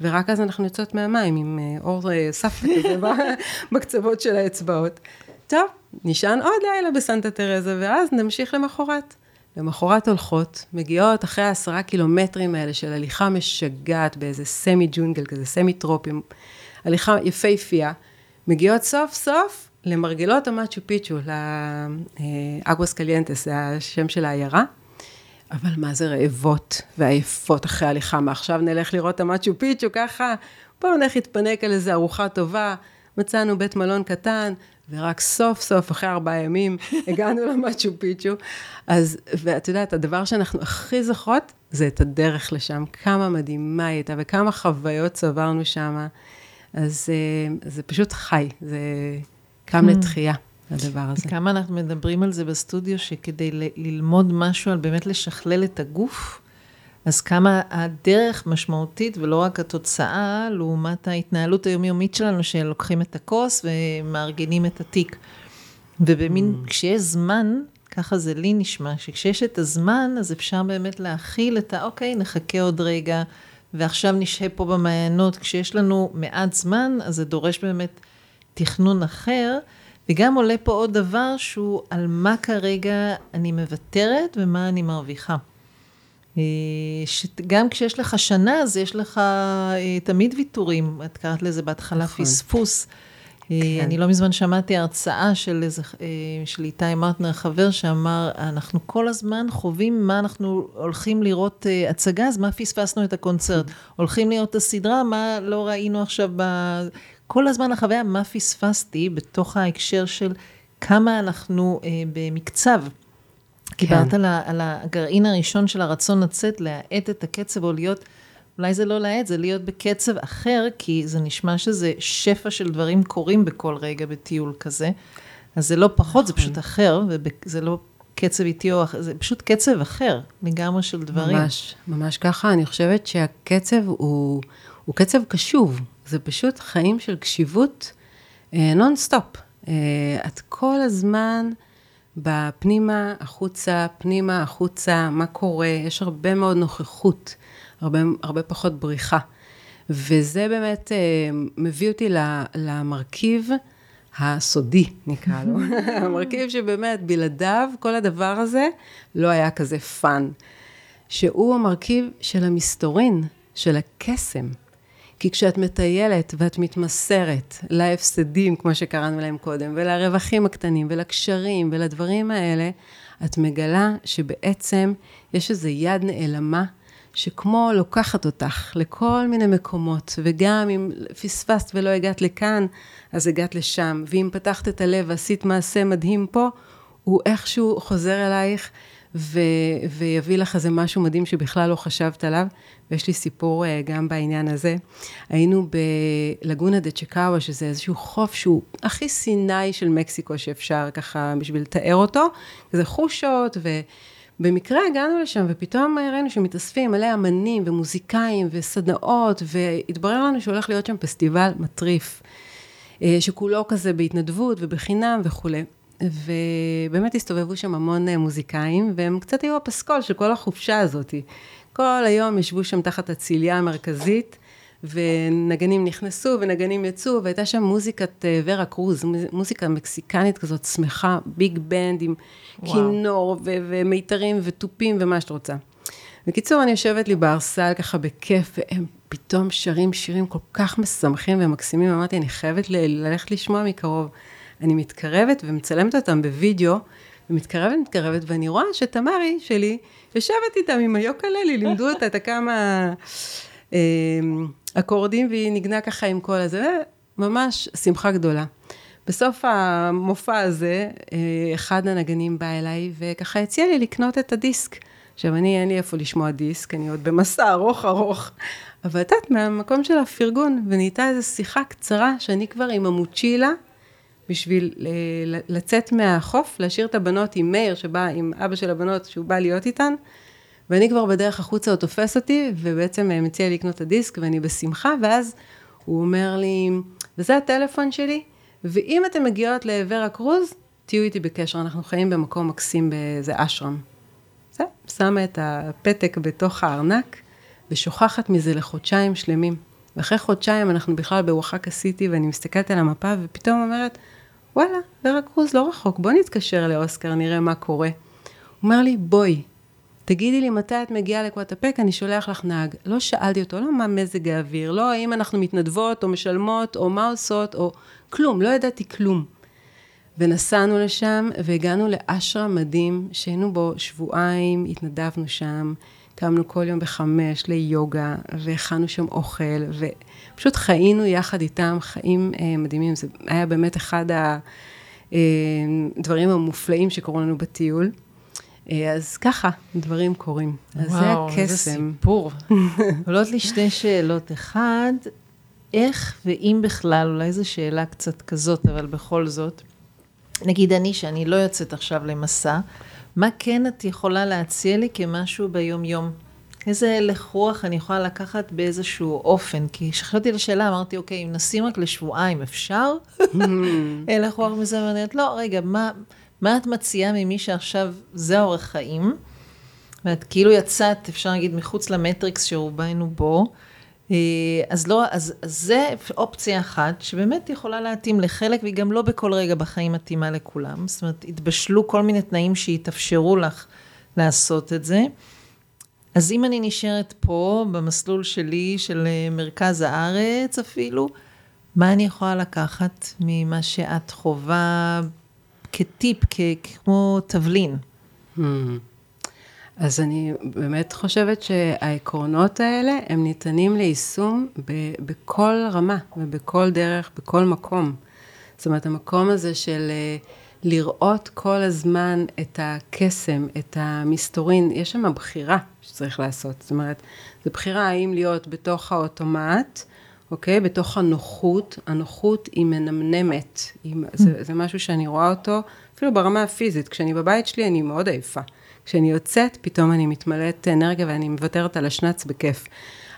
ורק אז אנחנו יוצאות מהמים עם אה, אור אה, סף כזה בקצוות של האצבעות. טוב, נשען עוד לילה בסנטה תרזה, ואז נמשיך למחרת. למחרת הולכות, מגיעות אחרי העשרה קילומטרים האלה של הליכה משגעת באיזה סמי ג'ונגל כזה, סמי טרופי, הליכה יפהפייה, מגיעות סוף סוף למרגלות המצ'ו פיצ'ו, לאגואס קליינטס, זה השם של העיירה. אבל מה זה רעבות ועייפות אחרי הליכה, מה עכשיו נלך לראות את המצ'ו פיצ'ו ככה, בואו נלך להתפנק על איזה ארוחה טובה, מצאנו בית מלון קטן, ורק סוף סוף, אחרי ארבעה ימים, הגענו למצ'ו פיצ'ו. אז, ואת יודעת, הדבר שאנחנו הכי זוכרות, זה את הדרך לשם, כמה מדהימה היא הייתה, וכמה חוויות צברנו שם. אז אה, זה פשוט חי, זה קם hmm. לתחייה. הדבר הזה. כמה אנחנו מדברים על זה בסטודיו, שכדי ללמוד משהו על באמת לשכלל את הגוף, אז כמה הדרך משמעותית ולא רק התוצאה, לעומת ההתנהלות היומיומית שלנו, שלוקחים את הכוס ומארגנים את התיק. ובמין, mm. כשיש זמן, ככה זה לי נשמע, שכשיש את הזמן, אז אפשר באמת להכיל את ה, אוקיי, נחכה עוד רגע, ועכשיו נשהה פה במעיינות. כשיש לנו מעט זמן, אז זה דורש באמת תכנון אחר. וגם עולה פה עוד דבר שהוא על מה כרגע אני מוותרת ומה אני מרוויחה. אה, שגם כשיש לך שנה, אז יש לך אה, תמיד ויתורים. את קראת לזה בהתחלה נכון. פספוס. אה, כן. אני לא מזמן שמעתי הרצאה של, איזה, של איתי מרטנר, חבר, שאמר, אנחנו כל הזמן חווים מה אנחנו הולכים לראות הצגה, אז מה פספסנו את הקונצרט? הולכים לראות את הסדרה, מה לא ראינו עכשיו ב... כל הזמן החוויה, מה פספסתי בתוך ההקשר של כמה אנחנו אה, במקצב. כן. דיברת על, על הגרעין הראשון של הרצון לצאת, להאט את הקצב או להיות, אולי זה לא להאט, זה להיות בקצב אחר, כי זה נשמע שזה שפע של דברים קורים בכל רגע בטיול כזה. אז זה לא פחות, זה פשוט נכון. אחר, וזה לא קצב איטי או אחר, זה פשוט קצב אחר לגמרי של דברים. ממש, ממש ככה. אני חושבת שהקצב הוא, הוא קצב קשוב. זה פשוט חיים של קשיבות nonstop. Uh, uh, את כל הזמן בפנימה, החוצה, פנימה, החוצה, מה קורה, יש הרבה מאוד נוכחות, הרבה, הרבה פחות בריחה. וזה באמת uh, מביא אותי למרכיב הסודי, נקרא לו. המרכיב שבאמת, בלעדיו, כל הדבר הזה לא היה כזה fun. שהוא המרכיב של המסתורין, של הקסם. כי כשאת מטיילת ואת מתמסרת להפסדים, כמו שקראנו להם קודם, ולרווחים הקטנים, ולקשרים, ולדברים האלה, את מגלה שבעצם יש איזו יד נעלמה, שכמו לוקחת אותך לכל מיני מקומות, וגם אם פספסת ולא הגעת לכאן, אז הגעת לשם, ואם פתחת את הלב ועשית מעשה מדהים פה, הוא איכשהו חוזר אלייך ו- ויביא לך איזה משהו מדהים שבכלל לא חשבת עליו. ויש לי סיפור uh, גם בעניין הזה. היינו בלגונה דה צ'קאווה, שזה איזשהו חוף שהוא הכי סיני של מקסיקו שאפשר ככה בשביל לתאר אותו. זה חושות, ובמקרה הגענו לשם, ופתאום ראינו שמתאספים מלא אמנים ומוזיקאים וסדנאות, והתברר לנו שהולך להיות שם פסטיבל מטריף, uh, שכולו כזה בהתנדבות ובחינם וכולי. ובאמת הסתובבו שם המון מוזיקאים, והם קצת היו הפסקול של כל החופשה הזאת. כל היום ישבו שם תחת הצלייה המרכזית, ונגנים נכנסו ונגנים יצאו, והייתה שם מוזיקת ורה קרוז, מוזיקה מקסיקנית כזאת שמחה, ביג בנד עם וואו. כינור ו- ומיתרים ותופים ומה שאת רוצה. בקיצור, אני יושבת לי בארסל ככה בכיף, והם פתאום שרים שירים כל כך משמחים ומקסימים, אמרתי, אני חייבת ל- ללכת לשמוע מקרוב. אני מתקרבת ומצלמת אותם בווידאו, ומתקרבת, מתקרבת, ואני רואה שתמרי שלי יושבת איתם עם היוקללי, לימדו אותה את הכמה אה, אקורדים, והיא ניגנה ככה עם כל הזה, ממש שמחה גדולה. בסוף המופע הזה, אה, אחד הנגנים בא אליי, וככה הציע לי לקנות את הדיסק. עכשיו, אני, אין לי איפה לשמוע דיסק, אני עוד במסע ארוך ארוך, אבל את יודעת, מהמקום של הפרגון, ונהייתה איזו שיחה קצרה, שאני כבר עם המוצ'ילה, בשביל לצאת מהחוף, להשאיר את הבנות עם מאיר, שבא עם אבא של הבנות, שהוא בא להיות איתן, ואני כבר בדרך החוצה, הוא תופס אותי, ובעצם אה, מציע לי לקנות את הדיסק, ואני בשמחה, ואז הוא אומר לי, וזה הטלפון שלי, ואם אתן מגיעות לעבר הקרוז, תהיו איתי בקשר, אנחנו חיים במקום מקסים באיזה אשרם. זה, שמה את הפתק בתוך הארנק, ושוכחת מזה לחודשיים שלמים. ואחרי חודשיים אנחנו בכלל בוואחקה סיטי, ואני מסתכלת על המפה, ופתאום אומרת, וואלה, ורה קרוז לא רחוק, בוא נתקשר לאוסקר, נראה מה קורה. הוא אומר לי, בואי, תגידי לי מתי את מגיעה לקוואטפק, אני שולח לך נהג. לא שאלתי אותו, לא מה מזג האוויר, לא האם אנחנו מתנדבות או משלמות או מה עושות או כלום, לא ידעתי כלום. ונסענו לשם והגענו לאשרה מדהים, שהיינו בו שבועיים, התנדבנו שם, קמנו כל יום בחמש ליוגה, והכנו שם אוכל, ופשוט חיינו יחד איתם חיים אה, מדהימים. זה היה באמת אחד הדברים אה, המופלאים שקורים לנו בטיול. אה, אז ככה, דברים קורים. וואו, אז זה הקסם. איזה סיפור. עולות לי שתי שאלות. אחד, איך ואם בכלל, אולי זו שאלה קצת כזאת, אבל בכל זאת, נגיד אני, שאני לא יוצאת עכשיו למסע, מה כן את יכולה להציע לי כמשהו ביום-יום? איזה הלך רוח אני יכולה לקחת באיזשהו אופן? כי כשחשבתי לשאלה, אמרתי, אוקיי, אם נשים רק לשבועיים, אפשר? הלך רוח מזה, ואני אומרת, לא, רגע, מה, מה את מציעה ממי שעכשיו זה אורח חיים? ואת כאילו יצאת, אפשר להגיד, מחוץ למטריקס שרובנו בו. אה, אז לא, אז, אז זה אופציה אחת, שבאמת יכולה להתאים לחלק, והיא גם לא בכל רגע בחיים מתאימה לכולם. זאת אומרת, התבשלו כל מיני תנאים שיתאפשרו לך לעשות את זה. אז אם אני נשארת פה, במסלול שלי, של אה, מרכז הארץ אפילו, מה אני יכולה לקחת ממה שאת חווה כטיפ, כמו תבלין? Hmm. אז אני באמת חושבת שהעקרונות האלה, הם ניתנים ליישום ב- בכל רמה ובכל דרך, בכל מקום. זאת אומרת, המקום הזה של אה, לראות כל הזמן את הקסם, את המסתורין, יש שם בחירה שצריך לעשות. זאת אומרת, זו בחירה האם להיות בתוך האוטומט, אוקיי? בתוך הנוחות. הנוחות היא מנמנמת. היא, זה, זה משהו שאני רואה אותו, אפילו ברמה הפיזית. כשאני בבית שלי אני מאוד עייפה. כשאני יוצאת, פתאום אני מתמלאת אנרגיה ואני מוותרת על השנץ בכיף.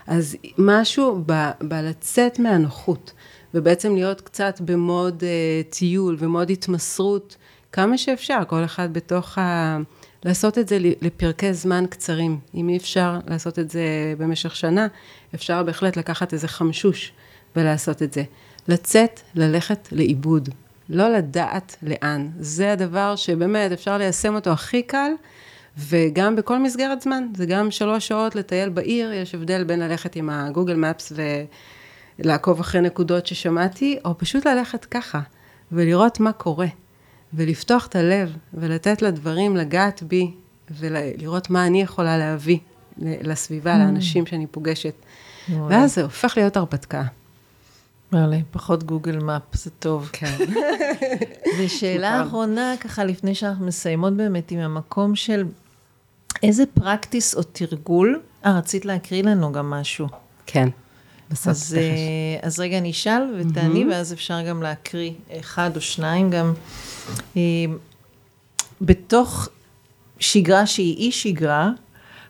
אז משהו בלצאת מהנוחות, ובעצם להיות קצת במוד uh, טיול ומוד התמסרות, כמה שאפשר, כל אחד בתוך ה... לעשות את זה לפרקי זמן קצרים. אם אי אפשר לעשות את זה במשך שנה, אפשר בהחלט לקחת איזה חמשוש ולעשות את זה. לצאת, ללכת לאיבוד. לא לדעת לאן. זה הדבר שבאמת אפשר ליישם אותו הכי קל, וגם בכל מסגרת זמן, זה גם שלוש שעות לטייל בעיר, יש הבדל בין ללכת עם הגוגל מפס ולעקוב אחרי נקודות ששמעתי, או פשוט ללכת ככה, ולראות מה קורה, ולפתוח את הלב, ולתת לדברים לגעת בי, ולראות מה אני יכולה להביא לסביבה, mm. לאנשים שאני פוגשת. ואז זה הופך להיות הרפתקה. מעולה, פחות גוגל מאפ, זה טוב. כן. ושאלה אחרונה, ככה לפני שאנחנו מסיימות באמת עם המקום של איזה פרקטיס או תרגול, אה, רצית להקריא לנו גם משהו. כן. אז, אה, אז רגע, אני אשאל ותעני, mm-hmm. ואז אפשר גם להקריא אחד או שניים גם. אה, בתוך שגרה שהיא אי שגרה,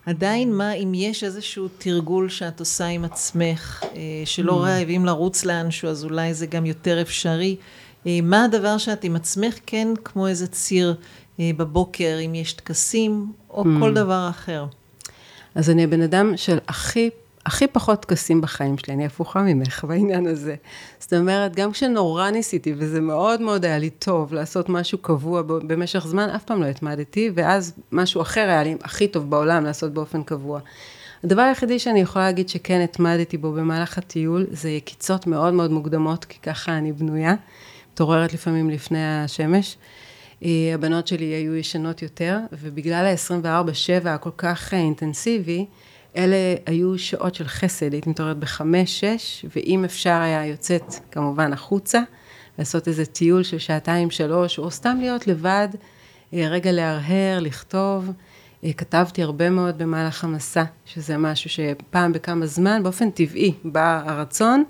עדיין מה, אם יש איזשהו תרגול שאת עושה עם עצמך, אה, שלא mm. רעבים לרוץ לאנשהו, אז אולי זה גם יותר אפשרי. מה הדבר שאת עם עצמך כן כמו איזה ציר בבוקר, אם יש טקסים, או mm. כל דבר אחר? אז אני הבן אדם של הכי, הכי פחות טקסים בחיים שלי, אני הפוכה ממך בעניין הזה. זאת אומרת, גם כשנורא ניסיתי, וזה מאוד מאוד היה לי טוב לעשות משהו קבוע במשך זמן, אף פעם לא התמדתי, ואז משהו אחר היה לי הכי טוב בעולם לעשות באופן קבוע. הדבר היחידי שאני יכולה להגיד שכן התמדתי בו במהלך הטיול, זה יקיצות מאוד מאוד מוקדמות, כי ככה אני בנויה. מתעוררת לפעמים לפני השמש. אה, הבנות שלי היו ישנות יותר, ובגלל ה-24-7 הכל כך אינטנסיבי, אלה היו שעות של חסד, הייתי מתעוררת בחמש-שש, ואם אפשר היה יוצאת כמובן החוצה, לעשות איזה טיול של שעתיים-שלוש, או סתם להיות לבד, אה, רגע להרהר, לכתוב. אה, כתבתי הרבה מאוד במהלך המסע, שזה משהו שפעם בכמה זמן, באופן טבעי, בא הרצון,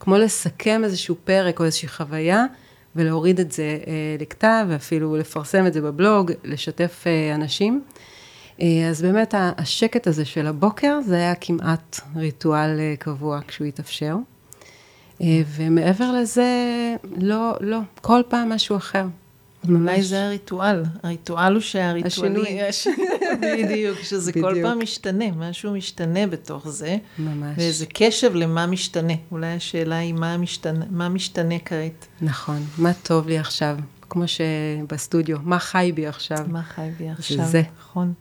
כמו לסכם איזשהו פרק או איזושהי חוויה, ולהוריד את זה אה, לכתב, ואפילו לפרסם את זה בבלוג, לשתף אנשים. אה, אז באמת השקט הזה של הבוקר, זה היה כמעט ריטואל אה, קבוע כשהוא התאפשר. אה, ומעבר לזה, לא, לא, כל פעם משהו אחר. אולי זה הריטואל. הריטואל הוא שהריטואלי... השינוי. בדיוק, שזה בדיוק. כל פעם משתנה, משהו משתנה בתוך זה. ממש. ואיזה קשב למה משתנה. אולי השאלה היא מה משתנה, מה משתנה כעת. נכון, מה טוב לי עכשיו, כמו שבסטודיו, מה חי בי עכשיו. מה חי בי עכשיו, זה. נכון.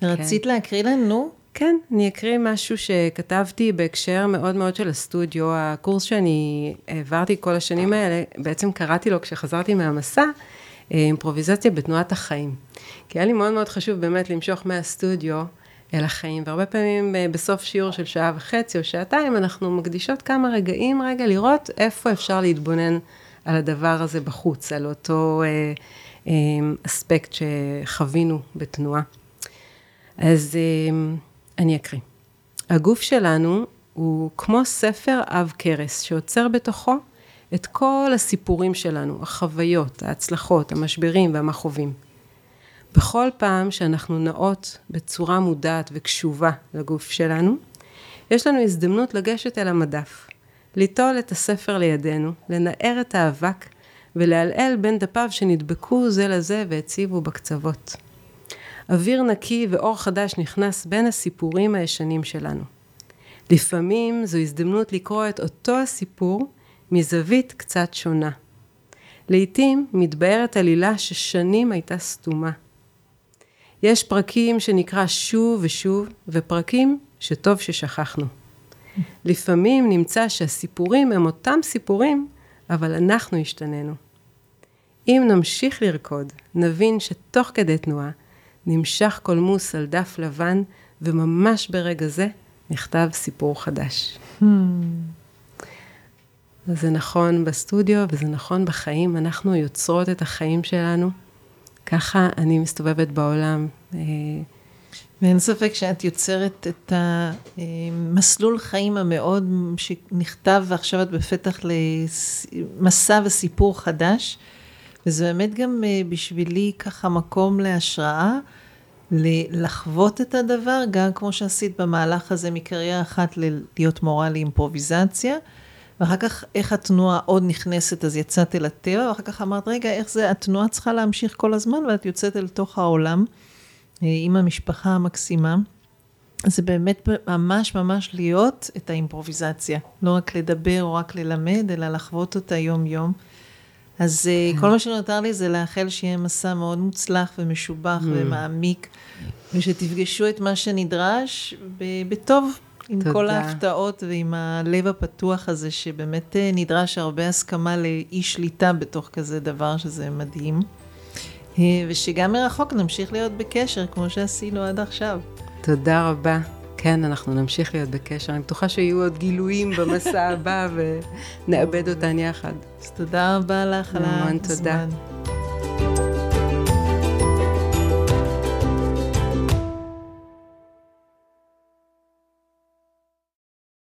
כן. רצית להקריא לנו? כן, אני אקריא משהו שכתבתי בהקשר מאוד מאוד של הסטודיו. הקורס שאני העברתי כל השנים האלה, בעצם קראתי לו כשחזרתי מהמסע, אה, אימפרוביזציה בתנועת החיים. כי היה לי מאוד מאוד חשוב באמת למשוך מהסטודיו אל החיים, והרבה פעמים אה, בסוף שיעור של שעה וחצי או שעתיים, אנחנו מקדישות כמה רגעים רגע לראות איפה אפשר להתבונן על הדבר הזה בחוץ, על אותו אה, אה, אספקט שחווינו בתנועה. אז אה, אני אקריא. הגוף שלנו הוא כמו ספר עב כרס, שעוצר בתוכו את כל הסיפורים שלנו, החוויות, ההצלחות, המשברים והמכאובים. בכל פעם שאנחנו נעות בצורה מודעת וקשובה לגוף שלנו, יש לנו הזדמנות לגשת אל המדף, ליטול את הספר לידינו, לנער את האבק ולעלעל בין דפיו שנדבקו זה לזה והציבו בקצוות. אוויר נקי ואור חדש נכנס בין הסיפורים הישנים שלנו. לפעמים זו הזדמנות לקרוא את אותו הסיפור מזווית קצת שונה. לעתים מתבהרת עלילה ששנים הייתה סתומה. יש פרקים שנקרא שוב ושוב, ופרקים שטוב ששכחנו. לפעמים נמצא שהסיפורים הם אותם סיפורים, אבל אנחנו השתננו. אם נמשיך לרקוד, נבין שתוך כדי תנועה נמשך קולמוס על דף לבן, וממש ברגע זה נכתב סיפור חדש. Hmm. זה נכון בסטודיו וזה נכון בחיים, אנחנו יוצרות את החיים שלנו. ככה אני מסתובבת בעולם. אה, ואין ספק שאת יוצרת את המסלול חיים המאוד שנכתב, ועכשיו את בפתח למסע וסיפור חדש. וזה באמת גם אה, בשבילי ככה מקום להשראה, לחוות את הדבר, גם כמו שעשית במהלך הזה מקריירה אחת להיות מורה לאימפרוביזציה. ואחר כך איך התנועה עוד נכנסת, אז יצאת אל הטבע, ואחר כך אמרת, רגע, איך זה, התנועה צריכה להמשיך כל הזמן, ואת יוצאת אל תוך העולם אה, עם המשפחה המקסימה. זה באמת ממש ממש להיות את האימפרוביזציה. לא רק לדבר או רק ללמד, אלא לחוות אותה יום-יום. אז אה, כן. כל מה שנותר לי זה לאחל שיהיה מסע מאוד מוצלח ומשובח mm. ומעמיק, ושתפגשו את מה שנדרש בטוב. עם תודה. כל ההפתעות ועם הלב הפתוח הזה, שבאמת אה, נדרש הרבה הסכמה לאי שליטה בתוך כזה דבר, שזה מדהים. אה, ושגם מרחוק נמשיך להיות בקשר, כמו שעשינו עד עכשיו. תודה רבה. כן, אנחנו נמשיך להיות בקשר. אני בטוחה שיהיו עוד גילויים במסע הבא ונאבד אותן יחד. אז תודה רבה לך על הזמן. המון תודה.